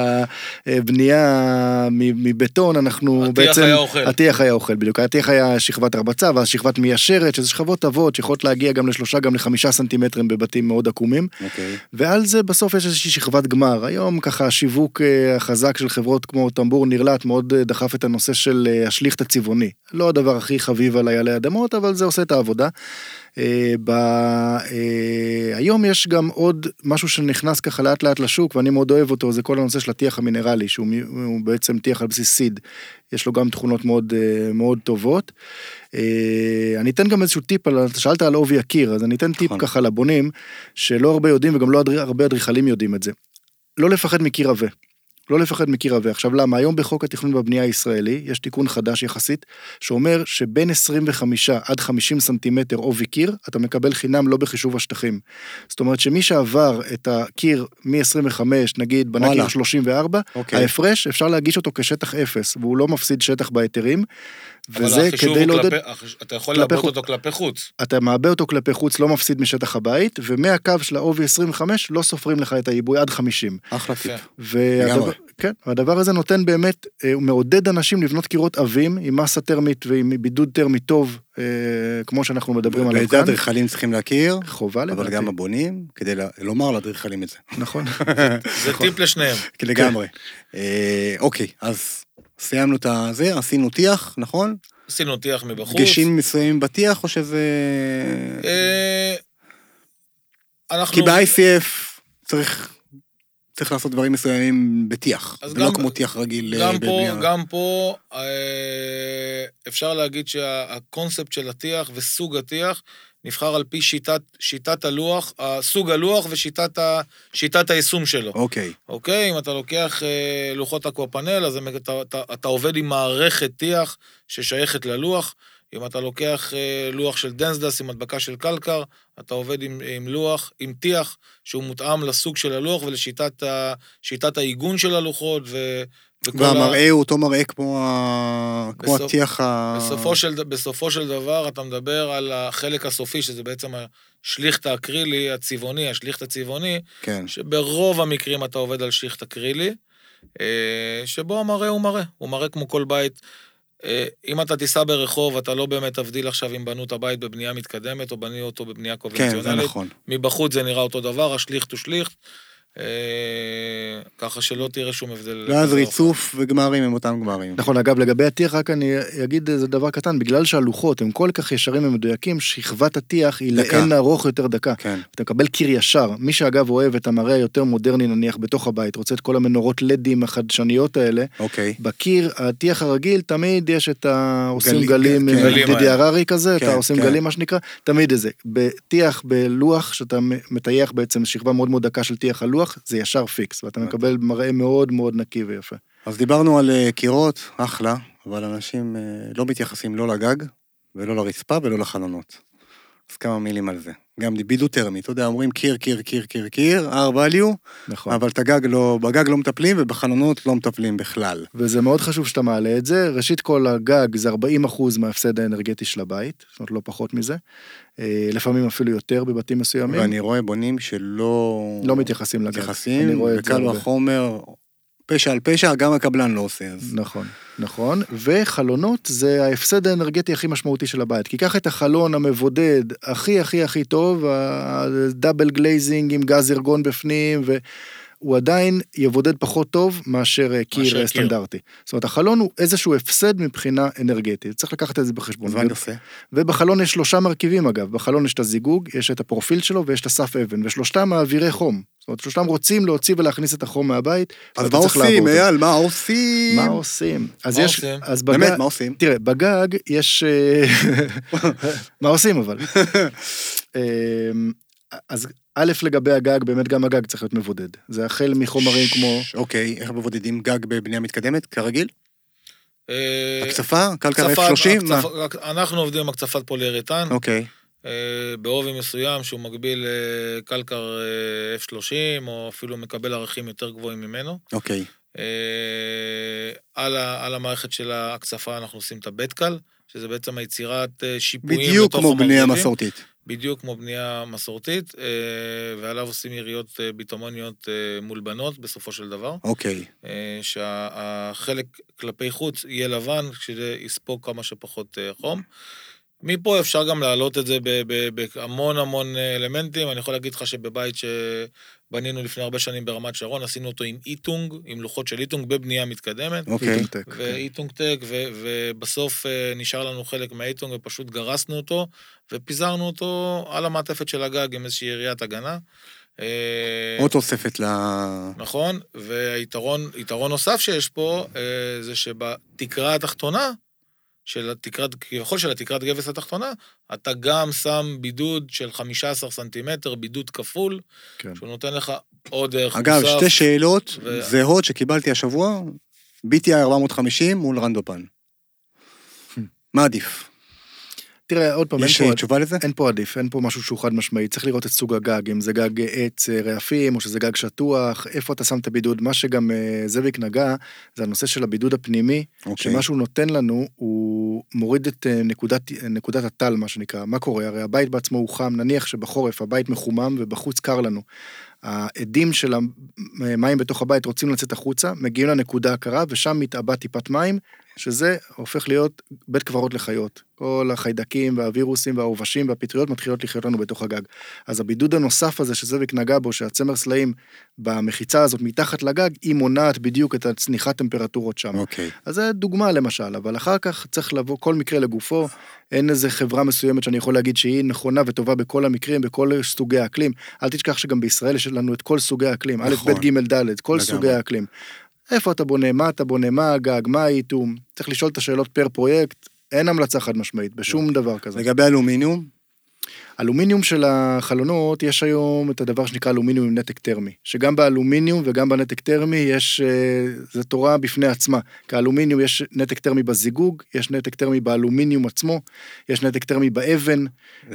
הבנייה מבטון, אנחנו הטיח בעצם... הטיח היה אוכל. הטיח היה אוכל, בדיוק. הטיח היה שכבת הרבצה, ואז שכבת מיישרת, שזה שכבות עבות, שיכולות להגיע גם לשלושה, גם לחמישה סנטימטרים בבתים מאוד עקומים. Okay. אוקיי. ועל זה בסוף יש איזושהי שכבת גמר. היום ככה השיווק אה, החזק של חברות כמו טמבור נרלט מאוד אה, דחף את הנושא של השליכט הצבעוני. לא הדבר הכי חביב עליי עלי אדמות, אבל זה עושה את העבודה. אה, ב... אה, היום יש גם עוד משהו שנכנס ככה לאט לאט לשוק, ואני מאוד אוהב אותו, זה כל הנושא של הטיח המינרלי, שהוא בעצם טיח על בסיס סיד. יש לו גם תכונות מאוד, אה, מאוד טובות. אני אתן גם איזשהו טיפ, על, שאלת על עובי הקיר, אז אני אתן טיפ נכון. ככה לבונים, שלא הרבה יודעים וגם לא הרבה אדריכלים יודעים את זה. לא לפחד מקיר עבה. לא לפחד מקיר. עכשיו למה? היום בחוק התכנון והבנייה הישראלי יש תיקון חדש יחסית, שאומר שבין 25 עד 50 סנטימטר עובי קיר, אתה מקבל חינם לא בחישוב השטחים. זאת אומרת שמי שעבר את הקיר מ-25, נגיד בנה קיר 34, אוקיי. ההפרש אפשר להגיש אותו כשטח אפס, והוא לא מפסיד שטח בהיתרים. וזה כדי לעודד... אתה יכול לעבוד אותו כלפי חוץ. אתה מעבה אותו כלפי חוץ, לא מפסיד משטח הבית, ומהקו של העובי 25 לא סופרים לך את העיבוי עד 50. אחלה טיפ. והדבר, כן, והדבר הזה נותן באמת, אה, הוא מעודד אנשים לבנות קירות עבים עם מסה טרמית ועם בידוד טרמי טוב, אה, כמו שאנחנו מדברים עליו כאן. ואת האדריכלים צריכים להכיר. חובה לדעתי. אבל גם הבונים, כדי לומר לאדריכלים את זה. נכון. זה טיפ לשניהם. לגמרי. אה, אוקיי, אז סיימנו את הזה, עשינו טיח, נכון? עשינו טיח מבחוץ. דגשים מסוימים בטיח, או שזה... אה, אנחנו... כי ב-ICF צריך... צריך לעשות דברים מסוימים בטיח, ולא כמו טיח רגיל גם בבנייה. פה, גם פה אה, אפשר להגיד שהקונספט של הטיח וסוג הטיח נבחר על פי שיטת, שיטת הלוח, סוג הלוח ושיטת ה, שיטת היישום שלו. אוקיי. אוקיי, אם אתה לוקח אה, לוחות Aquapanel, אז אתה, אתה, אתה עובד עם מערכת טיח ששייכת ללוח. אם אתה לוקח אה, לוח של DensGlass עם הדבקה של קלקר, אתה עובד עם, עם לוח, עם טיח, שהוא מותאם לסוג של הלוח ולשיטת העיגון של הלוחות, ו... והמראה הוא אותו מראה כמו, ה... כמו בסופ... הטיח ה... בסופו של, בסופו של דבר אתה מדבר על החלק הסופי, שזה בעצם השליכט האקרילי הצבעוני, השליכט הצבעוני, כן. שברוב המקרים אתה עובד על שליכט אקרילי, אה, שבו המראה הוא מראה, הוא מראה כמו כל בית. אה, אם אתה תיסע ברחוב, אתה לא באמת תבדיל עכשיו אם בנו את הבית בבנייה מתקדמת או בנו אותו בבנייה קונבנציונלית. כן, זה נכון. מבחוץ זה נראה אותו דבר, השליכט הוא שליכט. אה, ככה שלא תראה שום הבדל. ואז ריצוף וגמרים הם אותם גמרים. נכון, אגב, לגבי הטיח, רק אני אגיד איזה דבר קטן, בגלל שהלוחות הם כל כך ישרים ומדויקים, שכבת הטיח היא לאין ארוך יותר דקה. כן. אתה מקבל קיר ישר. מי שאגב אוהב את המראה היותר מודרני נניח בתוך הבית, רוצה את כל המנורות לדים החדשניות האלה, אוקיי. בקיר, הטיח הרגיל, תמיד יש את העושים גלים, כן, דידי הררי כזה, את העושים כן, גלים מה שנקרא, תמיד איזה. בטיח, בלוח, שאתה מטייח בעצם שכבה מאוד מאוד דקה של טיח הלוח, זה ישר פיקס, ואתה מקבל מראה מאוד מאוד נקי ויפה. אז דיברנו על אה, קירות, אחלה, אבל אנשים אה, לא מתייחסים לא לגג, ולא לרצפה ולא לחלונות. אז כמה מילים על זה. גם בידוד טרמי, אתה יודע, אומרים קיר, קיר, קיר, קיר, קיר, R value, נכון. אבל את הגג לא, בגג לא מטפלים ובחלונות לא מטפלים בכלל. וזה מאוד חשוב שאתה מעלה את זה. ראשית כל, הגג זה 40 אחוז מההפסד האנרגטי של הבית, זאת אומרת, לא פחות מזה. אה, לפעמים אפילו יותר בבתים מסוימים. ואני רואה בונים שלא... לא מתייחסים לגג. מתייחסים, וקל וחומר, פשע על פשע, גם הקבלן לא עושה. אז... נכון, נכון. וחלונות זה ההפסד האנרגטי הכי משמעותי של הבית. כי קח את החלון המבודד הכי הכי הכי טוב, ה double glazing עם גז ארגון בפנים, ו... הוא עדיין יבודד פחות טוב מאשר אה, קיר אה, סטנדרטי. זאת אומרת, החלון הוא איזשהו הפסד מבחינה אנרגטית, צריך לקחת את זה בחשבון. אני עושה? ובחלון יש שלושה מרכיבים אגב, בחלון יש את הזיגוג, יש את הפרופיל שלו ויש את הסף אבן, ושלושתם מעבירי חום. זאת אומרת, שלושתם רוצים להוציא ולהכניס את החום מהבית. אז מה עושים, אייל? מה עושים? מה עושים? אז יש... אז בגג... באמת, מה עושים? תראה, בגג יש... אה, מה עושים אבל? אז א', לגבי הגג, באמת גם הגג צריך להיות מבודד. זה החל מחומרים כמו... אוקיי, איך מבודדים גג בבנייה מתקדמת, כרגיל? אה, הקצפה? קלקר F30? אנחנו עובדים עם הקצפת פוליארטן. אוקיי. אה, בעובי מסוים שהוא מקביל לקלקר אה, F30, או אפילו מקבל ערכים יותר גבוהים ממנו. אוקיי. על המערכת של ההקצפה אנחנו עושים את הבטקל, שזה בעצם היצירת שיפועים בדיוק כמו בנייה מסורתית. בדיוק כמו בנייה מסורתית, אה, ועליו עושים יריות אה, ביטומוניות אה, מולבנות בסופו של דבר. אוקיי. שהחלק כלפי חוץ יהיה לבן, שזה יספוג כמה שפחות חום. מפה אפשר גם להעלות את זה בהמון המון אלמנטים. אני יכול להגיד לך שבבית שבנינו לפני הרבה שנים ברמת שרון, עשינו אותו עם איטונג, עם לוחות של איטונג בבנייה מתקדמת. אוקיי. ואיטונג טק, ובסוף נשאר לנו חלק מהאיטונג ופשוט גרסנו אותו, ופיזרנו אותו על המעטפת של הגג עם איזושהי יריעת הגנה. עוד תוספת ל... נכון, והיתרון נוסף שיש פה, זה שבתקרה התחתונה, של התקרת, כביכול של התקרת גבס התחתונה, אתה גם שם בידוד של 15 סנטימטר, בידוד כפול, כן. שהוא נותן לך עוד ערך מוסף. אגב, שתי שאלות ו... זהות שקיבלתי השבוע, BTI 450 מול רנדופן. מה עדיף? תראה, עוד פעם, יש אין פה, תשובה לזה? אין פה עדיף, אין פה משהו שהוא חד משמעי, צריך לראות את סוג הגג, אם זה גג עץ אה, רעפים, או שזה גג שטוח, איפה אתה שם את הבידוד. מה שגם אה, זאביק נגע, זה הנושא של הבידוד הפנימי, okay. אוקיי. שמה שהוא נותן לנו, הוא מוריד את אה, נקודת, נקודת הטל, מה שנקרא. מה קורה? הרי הבית בעצמו הוא חם, נניח שבחורף הבית מחומם ובחוץ קר לנו. העדים של המים בתוך הבית רוצים לצאת החוצה, מגיעים לנקודה הקרה, ושם מתאבא טיפת מים, שזה הופך להיות בית קברות לחיות. כל החיידקים והווירוסים והעובשים והפטריות מתחילות לחיות לנו בתוך הגג. אז הבידוד הנוסף הזה שזאביק נגע בו, שהצמר סלעים במחיצה הזאת מתחת לגג, היא מונעת בדיוק את הצניחת טמפרטורות שם. אוקיי. אז זה דוגמה למשל, אבל אחר כך צריך לבוא כל מקרה לגופו. אין איזה חברה מסוימת שאני יכול להגיד שהיא נכונה וטובה בכל המקרים, בכל סוגי האקלים. אל תשכח שגם בישראל יש לנו את כל סוגי האקלים, נכון. א', ב', ג', ד', כל לגמרי. סוגי האקלים. איפה אתה בונה, מה אתה בונה, מה הגג, מה האיתום, צריך לשאול את השאלות פר פרויקט, אין המלצה חד משמעית בשום דבר כזה. לגבי אלומיניום? אלומיניום של החלונות, יש היום את הדבר שנקרא אלומיניום עם נתק טרמי, שגם באלומיניום וגם בנתק טרמי יש, אה, זה תורה בפני עצמה. כי האלומיניום יש נתק טרמי בזיגוג, יש נתק טרמי באלומיניום עצמו, יש נתק טרמי באבן.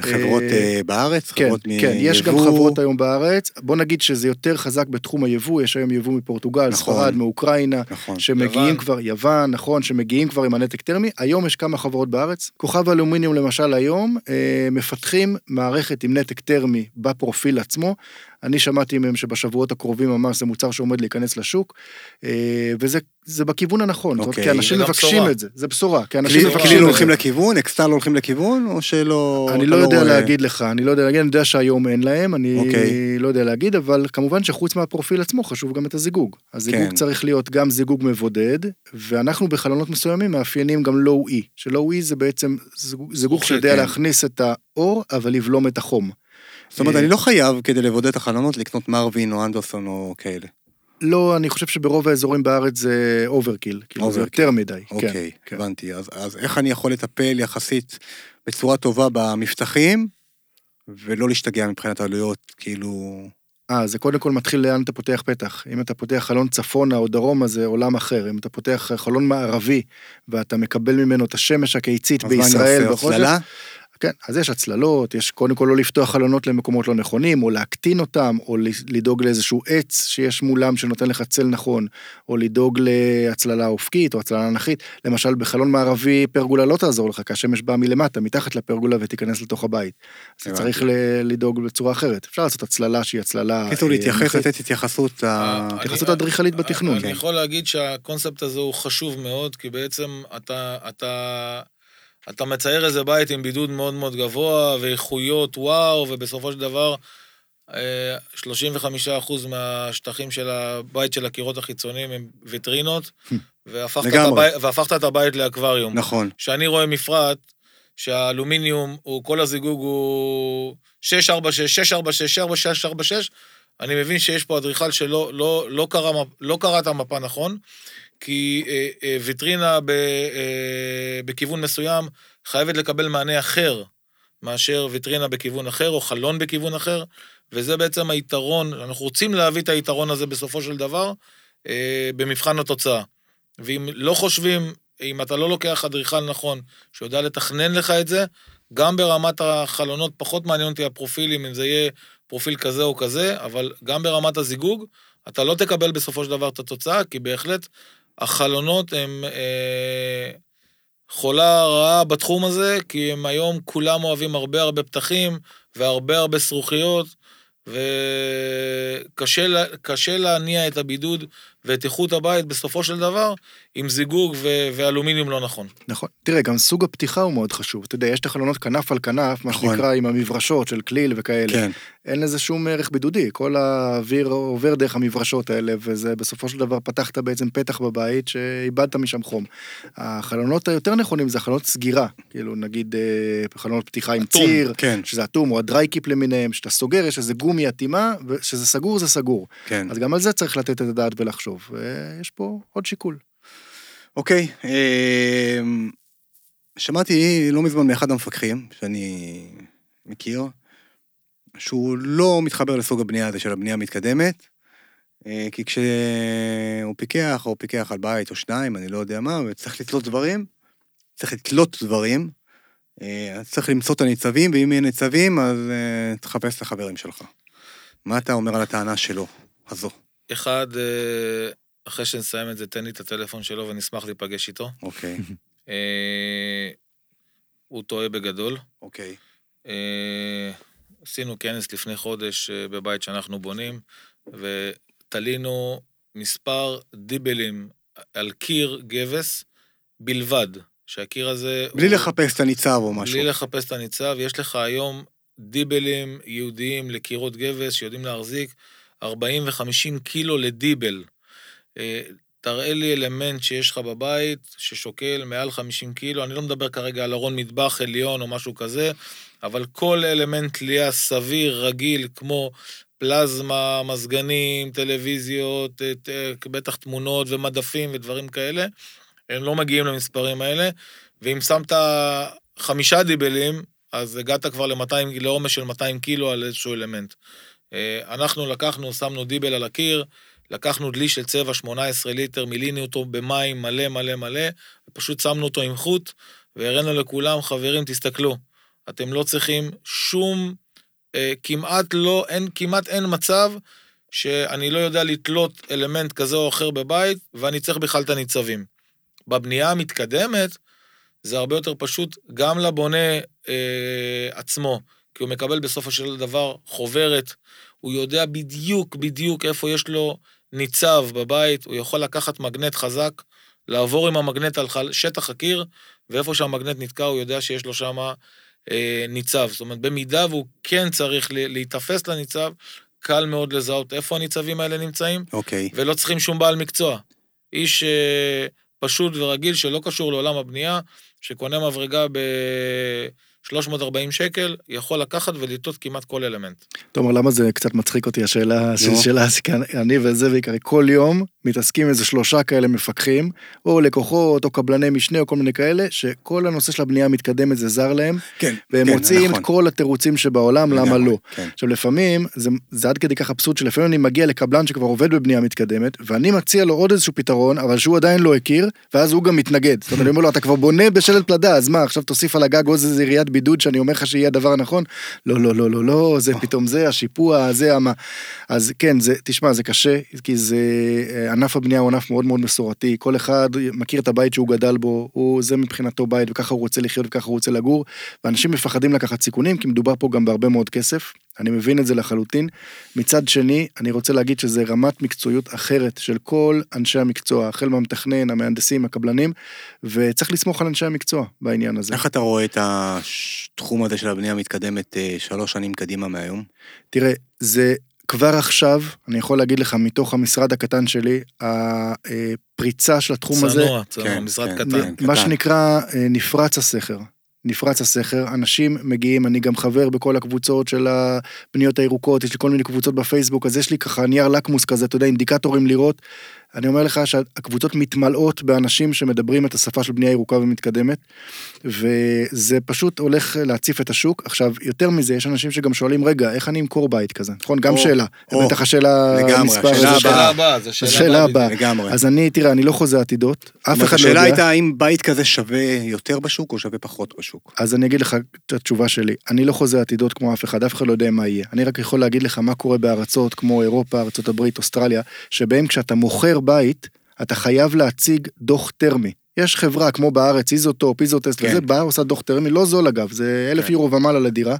חברות אה, בארץ? כן, חברות כן, מיבוא. יש גם חברות היום בארץ. בוא נגיד שזה יותר חזק בתחום היבוא, יש היום יבוא מפורטוגל, נכון, ספרד, מאוקראינה, נכון. שמגיעים יוון. כבר, יוון, נכון, שמגיעים כבר עם הנתק טרמי. היום יש כמה חברות בארץ. כוכב אלומיניום למשל היום, אה, מפתחים מערכת עם נתק טרמי בפרופיל עצמו. אני שמעתי מהם שבשבועות הקרובים ממש זה מוצר שעומד להיכנס לשוק, אה, וזה זה בכיוון הנכון, okay. אוקיי. כי אנשים מבקשים בשורה. את זה, זה בשורה, כי אנשים מבקשים את זה. כליל הולכים לכיוון, אקסטל הולכים לכיוון, או שלא... אני לא יודע לא... להגיד לך, אני לא יודע להגיד, אני יודע שהיום אין להם, אני okay. אוקיי. לא יודע להגיד, אבל כמובן שחוץ מהפרופיל עצמו חשוב גם את הזיגוג. הזיגוג כן. צריך להיות גם זיגוג מבודד, ואנחנו בחלונות מסוימים מאפיינים גם לואו-אי, שלואו-אי זה בעצם זיגוג, זיגוג שיודע כן. להכניס את האור, אבל לבלום את החום. זאת אומרת, אני לא חייב כדי לבודד את החלונות לקנות מרווין או אנדרסון או כאלה. לא, אני חושב שברוב האזורים בארץ זה overkill, כאילו זה יותר מדי. כן, אוקיי, כן, הבנתי. כן. אז, אז איך אני יכול לטפל יחסית בצורה טובה במפתחים, ולא להשתגע מבחינת העלויות, כאילו... אה, זה קודם כל מתחיל לאן אתה פותח פתח. אם אתה פותח חלון צפונה או דרומה זה עולם אחר. אם אתה פותח חלון מערבי ואתה מקבל ממנו את השמש הקיצית בישראל, אז מה אני עושה, הצללה? כן, אז יש הצללות, יש קודם כל לא לפתוח חלונות למקומות לא נכונים, או להקטין אותם, או לדאוג לאיזשהו עץ שיש מולם שנותן לך צל נכון, או לדאוג להצללה אופקית או הצללה אנכית. למשל, בחלון מערבי פרגולה לא תעזור לך, כי השמש באה מלמטה, מתחת לפרגולה ותיכנס לתוך הבית. אז צריך לדאוג בצורה אחרת. אפשר לעשות הצללה שהיא הצללה... קיצור, אה, להתייחס, לתת התייחסות... אה, התייחסות אדריכלית בתכנון. אני יכול להגיד שהקונספט הזה הוא חשוב מאוד, כי בעצם אתה... אתה מצייר איזה בית עם בידוד מאוד מאוד גבוה, ואיכויות וואו, ובסופו של דבר, 35% אה, מהשטחים של הבית של הקירות החיצוניים הם ויטרינות, והפכת, את הבית, והפכת את הבית לאקווריום. נכון. כשאני רואה מפרט, שהאלומיניום, הוא, כל הזיגוג הוא 646, 646, 646, אני מבין שיש פה אדריכל שלא לא, לא קרא, לא קרא את המפה נכון, כי אה, אה, ויטרינה ב, אה, בכיוון מסוים חייבת לקבל מענה אחר מאשר ויטרינה בכיוון אחר, או חלון בכיוון אחר, וזה בעצם היתרון, אנחנו רוצים להביא את היתרון הזה בסופו של דבר אה, במבחן התוצאה. ואם לא חושבים, אם אתה לא לוקח אדריכל נכון, שיודע לתכנן לך את זה, גם ברמת החלונות, פחות מעניין אותי הפרופילים, אם זה יהיה פרופיל כזה או כזה, אבל גם ברמת הזיגוג, אתה לא תקבל בסופו של דבר את התוצאה, כי בהחלט החלונות הם אה, חולה רעה בתחום הזה, כי הם היום כולם אוהבים הרבה הרבה פתחים והרבה הרבה זרוחיות, וקשה להניע את הבידוד ואת איכות הבית בסופו של דבר עם זיגוג ו- ואלומיניום לא נכון. נכון. תראה, גם סוג הפתיחה הוא מאוד חשוב. אתה יודע, יש את החלונות כנף על כנף, מה נכון. שנקרא עם המברשות של כליל וכאלה. כן. אין לזה שום ערך בידודי, כל האוויר עובר דרך המברשות האלה, וזה בסופו של דבר פתחת בעצם פתח בבית שאיבדת משם חום. החלונות היותר נכונים זה חלונות סגירה, כאילו נגיד אה, חלונות פתיחה עם אטום, ציר, כן. שזה אטום, או הדרייקיפ למיניהם, שאתה סוגר, יש איזה גומי אטימה, וכשזה סגור זה סגור. כן. אז גם על זה צריך לתת את הדעת ולחשוב, ויש פה עוד שיקול. אוקיי, אמ, שמעתי לא מזמן מאחד המפקחים, שאני מכיר, שהוא לא מתחבר לסוג הבנייה הזה של הבנייה המתקדמת, אה, כי כשהוא פיקח, או פיקח על בית או שניים, אני לא יודע מה, וצריך לתלות דברים, צריך לתלות דברים, אה, אז צריך למצוא את הניצבים, ואם יהיה ניצבים, אז אה, תחפש את החברים שלך. מה אתה אומר על הטענה שלו, הזו? אחד, אחרי שנסיים את זה, תן לי את הטלפון שלו ונשמח להיפגש איתו. אוקיי. הוא טועה בגדול. אוקיי. עשינו כנס לפני חודש אה, בבית שאנחנו בונים, ותלינו מספר דיבלים על קיר גבס בלבד, שהקיר הזה... בלי הוא... לחפש את הניצב או משהו. בלי לחפש את הניצב, יש לך היום דיבלים ייעודיים לקירות גבס שיודעים להחזיק 40 ו-50 קילו לדיבל. אה, תראה לי אלמנט שיש לך בבית ששוקל מעל 50 קילו, אני לא מדבר כרגע על ארון מטבח עליון או משהו כזה, אבל כל אלמנט תלייה סביר, רגיל, כמו פלזמה, מזגנים, טלוויזיות, בטח תמונות ומדפים ודברים כאלה, הם לא מגיעים למספרים האלה, ואם שמת חמישה דיבלים, אז הגעת כבר ל-200, לעומס של 200 קילו על איזשהו אלמנט. אה, אנחנו לקחנו, שמנו דיבל על הקיר, לקחנו דלי של צבע 18 ליטר, מילינו אותו במים מלא מלא מלא, ופשוט שמנו אותו עם חוט, והראינו לכולם, חברים, תסתכלו, אתם לא צריכים שום, אה, כמעט לא, אין, כמעט אין מצב שאני לא יודע לתלות אלמנט כזה או אחר בבית, ואני צריך בכלל את הניצבים. בבנייה המתקדמת, זה הרבה יותר פשוט גם לבונה אה, עצמו, כי הוא מקבל בסופו של דבר חוברת, הוא יודע בדיוק בדיוק איפה יש לו ניצב בבית, הוא יכול לקחת מגנט חזק, לעבור עם המגנט על שטח הקיר, ואיפה שהמגנט נתקע הוא יודע שיש לו שם אה, ניצב. זאת אומרת, במידה והוא כן צריך להיתפס לניצב, קל מאוד לזהות איפה הניצבים האלה נמצאים, אוקיי. ולא צריכים שום בעל מקצוע. איש אה, פשוט ורגיל שלא קשור לעולם הבנייה, שקונה מברגה ב... 340 שקל, יכול לקחת ולטעות כמעט כל אלמנט. תומר, למה זה קצת מצחיק אותי השאלה, השאלה, אני וזה בעיקר, כל יום מתעסקים איזה שלושה כאלה מפקחים, או לקוחות, או קבלני משנה, או כל מיני כאלה, שכל הנושא של הבנייה המתקדמת זה זר להם, כן, והם כן, מוצאים נכון. את כל התירוצים שבעולם, למה לא. כן. עכשיו, לפעמים, זה, זה עד כדי כך אבסורד, שלפעמים אני מגיע לקבלן שכבר עובד בבנייה מתקדמת, ואני מציע לו עוד איזשהו פתרון, אבל שהוא עדיין לא הכיר, ואז הוא גם מתנגד. זאת אומרת, אני אומר לו, אתה כבר בונה בשלט פלדה, אז מה, עכשיו תוסיף על הגג עוד איזה יריית בידוד שאני אומר לך שיהיה הדבר הנכון? לא, לא, לא, לא, לא, זה פתאום זה, השיפוע, זה, המה. אז כן, זה, תשמע, זה קשה, כי זה, אה, ענף הבנייה הוא ענף מאוד מאוד מסורתי, כל אחד מכיר את הבית שהוא גדל בו, הוא, זה מבחינתו בית, וככה הוא רוצה לחיות וככה הוא רוצה לגור, ואנשים מפחדים לקחת סיכונים, כי מדובר פה גם בהרבה מאוד כסף, אני מבין את זה לחלוטין. מצד שני, אני רוצה להגיד שזה רמת מקצועיות אחרת של כל אנשי המקצוע, החל מהמתכנן, המהנדסים, הקבלנים, וצריך לסמוך על אנשי המקצוע בעניין הזה. איך אתה רואה את התחום הזה של הבנייה המתקדמת אה, שלוש שנים קדימה מהיום? תראה, זה כבר עכשיו, אני יכול להגיד לך, מתוך המשרד הקטן שלי, הפריצה של התחום צנוע, הזה, צנוע, צנוע, כן, משרד כן. קטן. קטן. מה שנקרא אה, נפרץ הסכר. נפרץ הסכר, אנשים מגיעים, אני גם חבר בכל הקבוצות של הבניות הירוקות, יש לי כל מיני קבוצות בפייסבוק, אז יש לי ככה נייר לקמוס כזה, אתה יודע, אינדיקטורים לראות. אני אומר לך שהקבוצות מתמלאות באנשים שמדברים את השפה של בנייה ירוקה ומתקדמת, וזה פשוט הולך להציף את השוק. עכשיו, יותר מזה, יש אנשים שגם שואלים, רגע, איך אני אמכור בית כזה? נכון? גם או, שאלה. או, בטח השאלה לגמרי, מספר... השאלה זה הבאה. הבאה, זו השאלה הבאה. לגמרי. אז אני, תראה, אני לא חוזה עתידות, אף אחד לא השאלה יודע. הייתה האם בית כזה שווה יותר בשוק או שווה פחות בשוק. אז אני אגיד לך את התשובה שלי. אני לא חוזה עתידות כמו אף אחד, אף אחד לא יודע מה יהיה. אני רק יכול להגיד לך מה קורה בארצות כמו אירופה, ארצות הברית, אוסטרליה, שבהם כשאתה מוכר בית, אתה חייב להציג דוח טרמי. יש חברה כמו בארץ, איזוטופ, איזוטסט, כן. וזה באה עושה דוח טרמי, לא זול אגב, זה אלף כן. יורו ומעלה לדירה.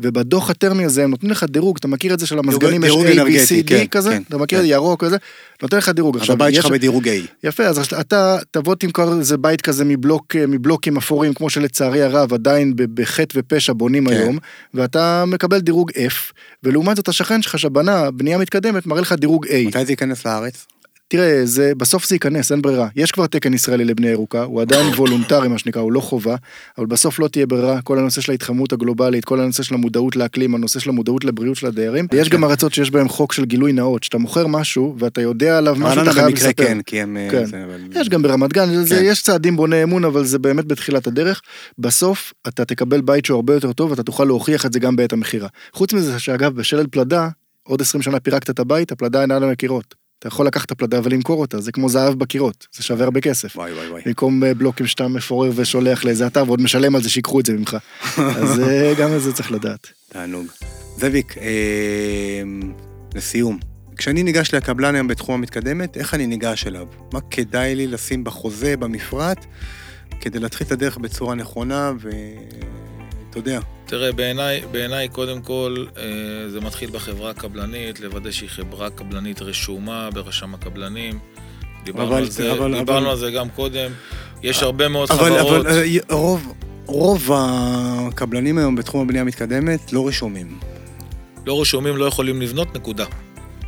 ובדוח הטרמי הזה הם נותנים לך דירוג, אתה מכיר את זה של המזגנים, יש A, B, C, D כן, כזה, כן, אתה מכיר את כן. ירוק כזה, נותן לך דירוג. אז הבית שלך בדירוג A. יפה, אז אתה תבוא תמכור איזה בית כזה מבלוק, מבלוקים אפורים, כמו שלצערי הרב עדיין בחטא ופשע בונים כן. היום, ואתה מקבל דירוג F, ולעומת זאת השכן שלך שבנה בנייה מתקדמת מראה לך דירוג A. מתי זה ייכנס לארץ? תראה, זה, בסוף זה ייכנס, אין ברירה. יש כבר תקן ישראלי לבנייה ירוקה, הוא עדיין וולונטרי, מה שנקרא, הוא לא חובה, אבל בסוף לא תהיה ברירה, כל הנושא של ההתחממות הגלובלית, כל הנושא של המודעות לאקלים, הנושא של המודעות לבריאות של הדיירים. יש גם ארצות שיש בהם חוק של גילוי נאות, שאתה מוכר משהו, ואתה יודע עליו משהו, אתה חייב לספר. כן, כי הם... אה, כן. זה, אבל- יש גם ברמת גן, זה, כן. יש צעדים בוני אמון, אבל זה באמת בתחילת הדרך. בסוף, אתה תקבל בית שהוא הרבה יותר טוב, ואתה תוכל להוכיח את זה גם בעת המכירה. חוץ מזה, שאגב, בשלד פלדה, עוד 20 שנה פירקת את הבית, הפלדה אינה על הקירות. אתה יכול לקחת את הפלדה ולמכור אותה, זה כמו זהב בקירות, זה שווה הרבה כסף. וואי וואי וואי. במקום אה, בלוקים שאתה מפורר ושולח לאיזה אתר ועוד משלם על זה שיקחו את זה ממך. אז אה, גם את זה צריך לדעת. תענוג. זאביק, אה, לסיום, כשאני ניגש לקבלן היום בתחום המתקדמת, איך אני ניגש אליו? מה כדאי לי לשים בחוזה, במפרט, כדי להתחיל את הדרך בצורה נכונה, ואתה יודע, תראה, בעיניי, בעיניי קודם כל, אה, זה מתחיל בחברה הקבלנית, לוודא שהיא חברה קבלנית רשומה ברשם הקבלנים. דיברנו, אבל- על, זה, אבל- דיברנו אבל- על זה גם קודם. יש הרבה מאוד אבל, חברות. אבל אה, רוב, רוב הקבלנים היום בתחום הבנייה המתקדמת לא רשומים. לא רשומים, לא יכולים לבנות, נקודה.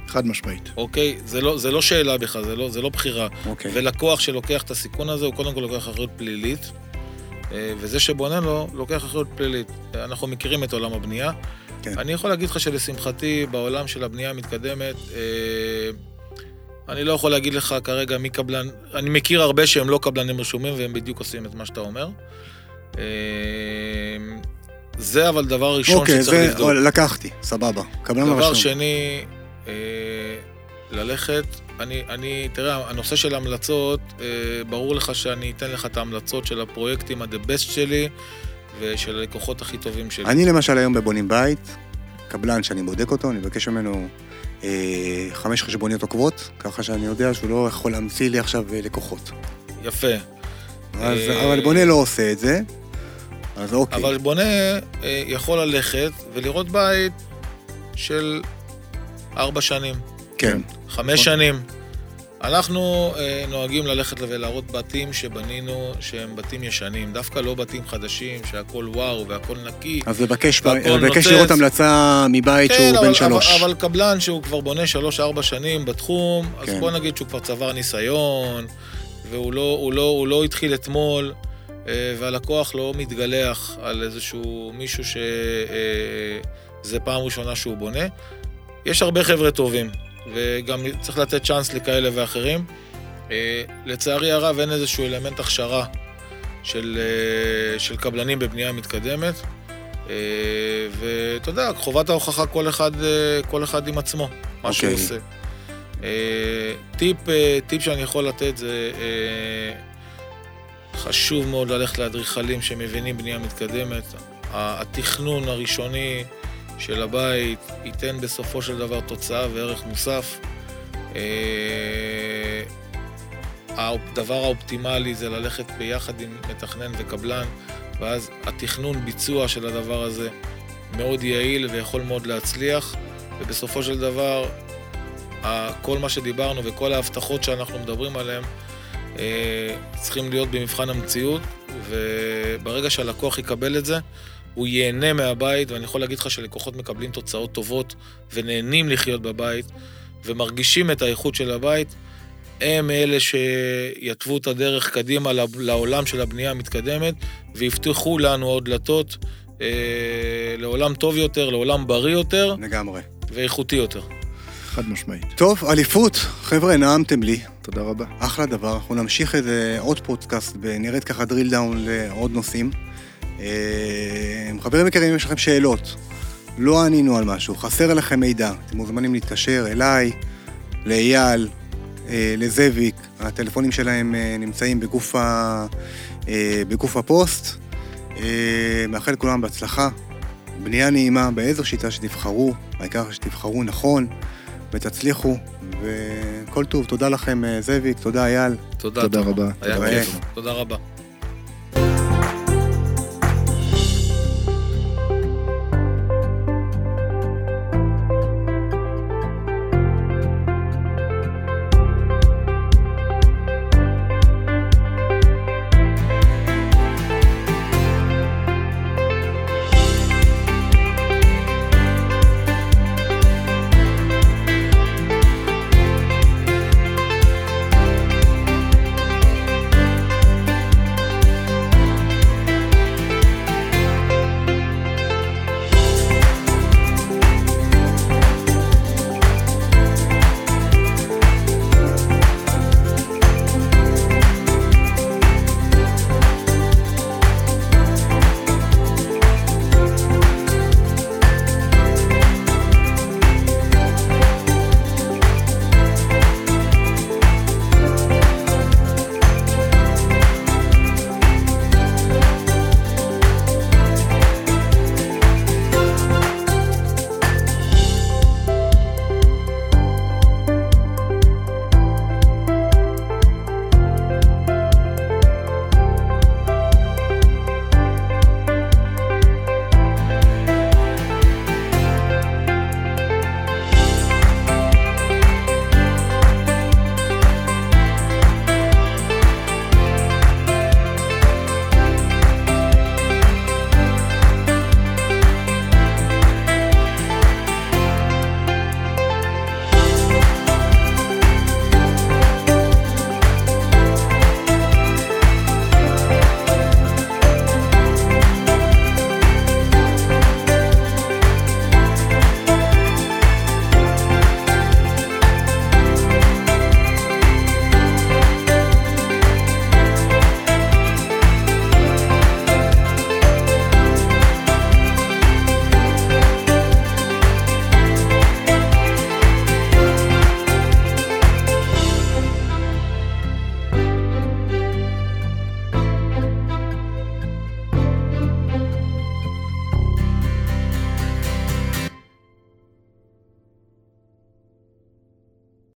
חד משמעית. אוקיי? זה לא, זה לא שאלה בכלל, זה לא, זה לא בחירה. אוקיי. ולקוח שלוקח את הסיכון הזה, הוא קודם כל לוקח אחריות פלילית, וזה שבונה לו, לוקח אחריות פלילית. אנחנו מכירים את עולם הבנייה. כן. אני יכול להגיד לך שלשמחתי, בעולם של הבנייה המתקדמת, אה, אני לא יכול להגיד לך כרגע מי קבלן, אני מכיר הרבה שהם לא קבלנים רשומים והם בדיוק עושים את מה שאתה אומר. אה, זה אבל דבר ראשון אוקיי, שצריך זה לבדוק. לקחתי, סבבה. קבלן דבר רשום. שני, אה, ללכת, אני, אני, תראה, הנושא של המלצות, אה, ברור לך שאני אתן לך את ההמלצות של הפרויקטים ה-the best שלי ושל הלקוחות הכי טובים שלי. אני למשל היום בבונים בית, קבלן שאני בודק אותו, אני מבקש ממנו אה, חמש חשבוניות עוקבות, ככה שאני יודע שהוא לא יכול להמציא לי עכשיו אה, לקוחות. יפה. אז, אה, אבל בונה לא עושה את זה, אז אוקיי. אבל בונה אה, יכול ללכת ולראות בית של ארבע שנים. כן. חמש שנים. אנחנו אה, נוהגים ללכת ולהראות בתים שבנינו שהם בתים ישנים, דווקא לא בתים חדשים, שהכל וואו והכל נקי. אז לבקש, לבקש לראות המלצה מבית כן, שהוא אבל, בן שלוש. אבל, אבל קבלן שהוא כבר בונה שלוש-ארבע שנים בתחום, כן. אז בוא נגיד שהוא כבר צבר ניסיון, והוא לא, לא, הוא לא התחיל אתמול, אה, והלקוח לא מתגלח על איזשהו מישהו שזה אה, פעם ראשונה שהוא בונה. יש הרבה חבר'ה טובים. וגם צריך לתת צ'אנס לכאלה ואחרים. אה, לצערי הרב אין איזשהו אלמנט הכשרה של, אה, של קבלנים בבנייה מתקדמת. אה, ואתה יודע, חובת ההוכחה כל אחד, כל אחד עם עצמו, מה okay. שהוא אוקיי. עושה. טיפ, טיפ שאני יכול לתת זה חשוב מאוד ללכת לאדריכלים שמבינים בנייה מתקדמת. התכנון הראשוני של הבית ייתן בסופו של דבר תוצאה וערך מוסף. אה, הדבר האופטימלי זה ללכת ביחד עם מתכנן וקבלן, ואז התכנון ביצוע של הדבר הזה מאוד יעיל ויכול מאוד להצליח, ובסופו של דבר, כל מה שדיברנו וכל ההבטחות שאנחנו מדברים עליהן אה, צריכים להיות במבחן המציאות, וברגע שהלקוח יקבל את זה, הוא ייהנה מהבית, ואני יכול להגיד לך שלקוחות מקבלים תוצאות טובות ונהנים לחיות בבית ומרגישים את האיכות של הבית, הם אלה שיתוו את הדרך קדימה לעולם של הבנייה המתקדמת ויפתחו לנו עוד דלתות אה, לעולם טוב יותר, לעולם בריא יותר. לגמרי. ואיכותי יותר. חד משמעית. טוב, אליפות. חבר'ה, נעמתם לי. תודה רבה. אחלה דבר. אנחנו נמשיך את זה עוד פודקאסט ונרד ככה drill down לעוד נושאים. אה, חברים יקרים, אם יש לכם שאלות, לא ענינו על משהו, חסר לכם מידע, אתם מוזמנים להתקשר אליי, לאייל, אה, לזאביק, הטלפונים שלהם אה, נמצאים בגוף, ה... בגוף הפוסט. מאחל לכולם בהצלחה, בנייה נעימה באיזו שיטה שתבחרו, העיקר שתבחרו נכון ותצליחו, וכל טוב. תודה לכם, זאביק, תודה אייל. תודה, תודה רבה. היה כיף. תודה רבה.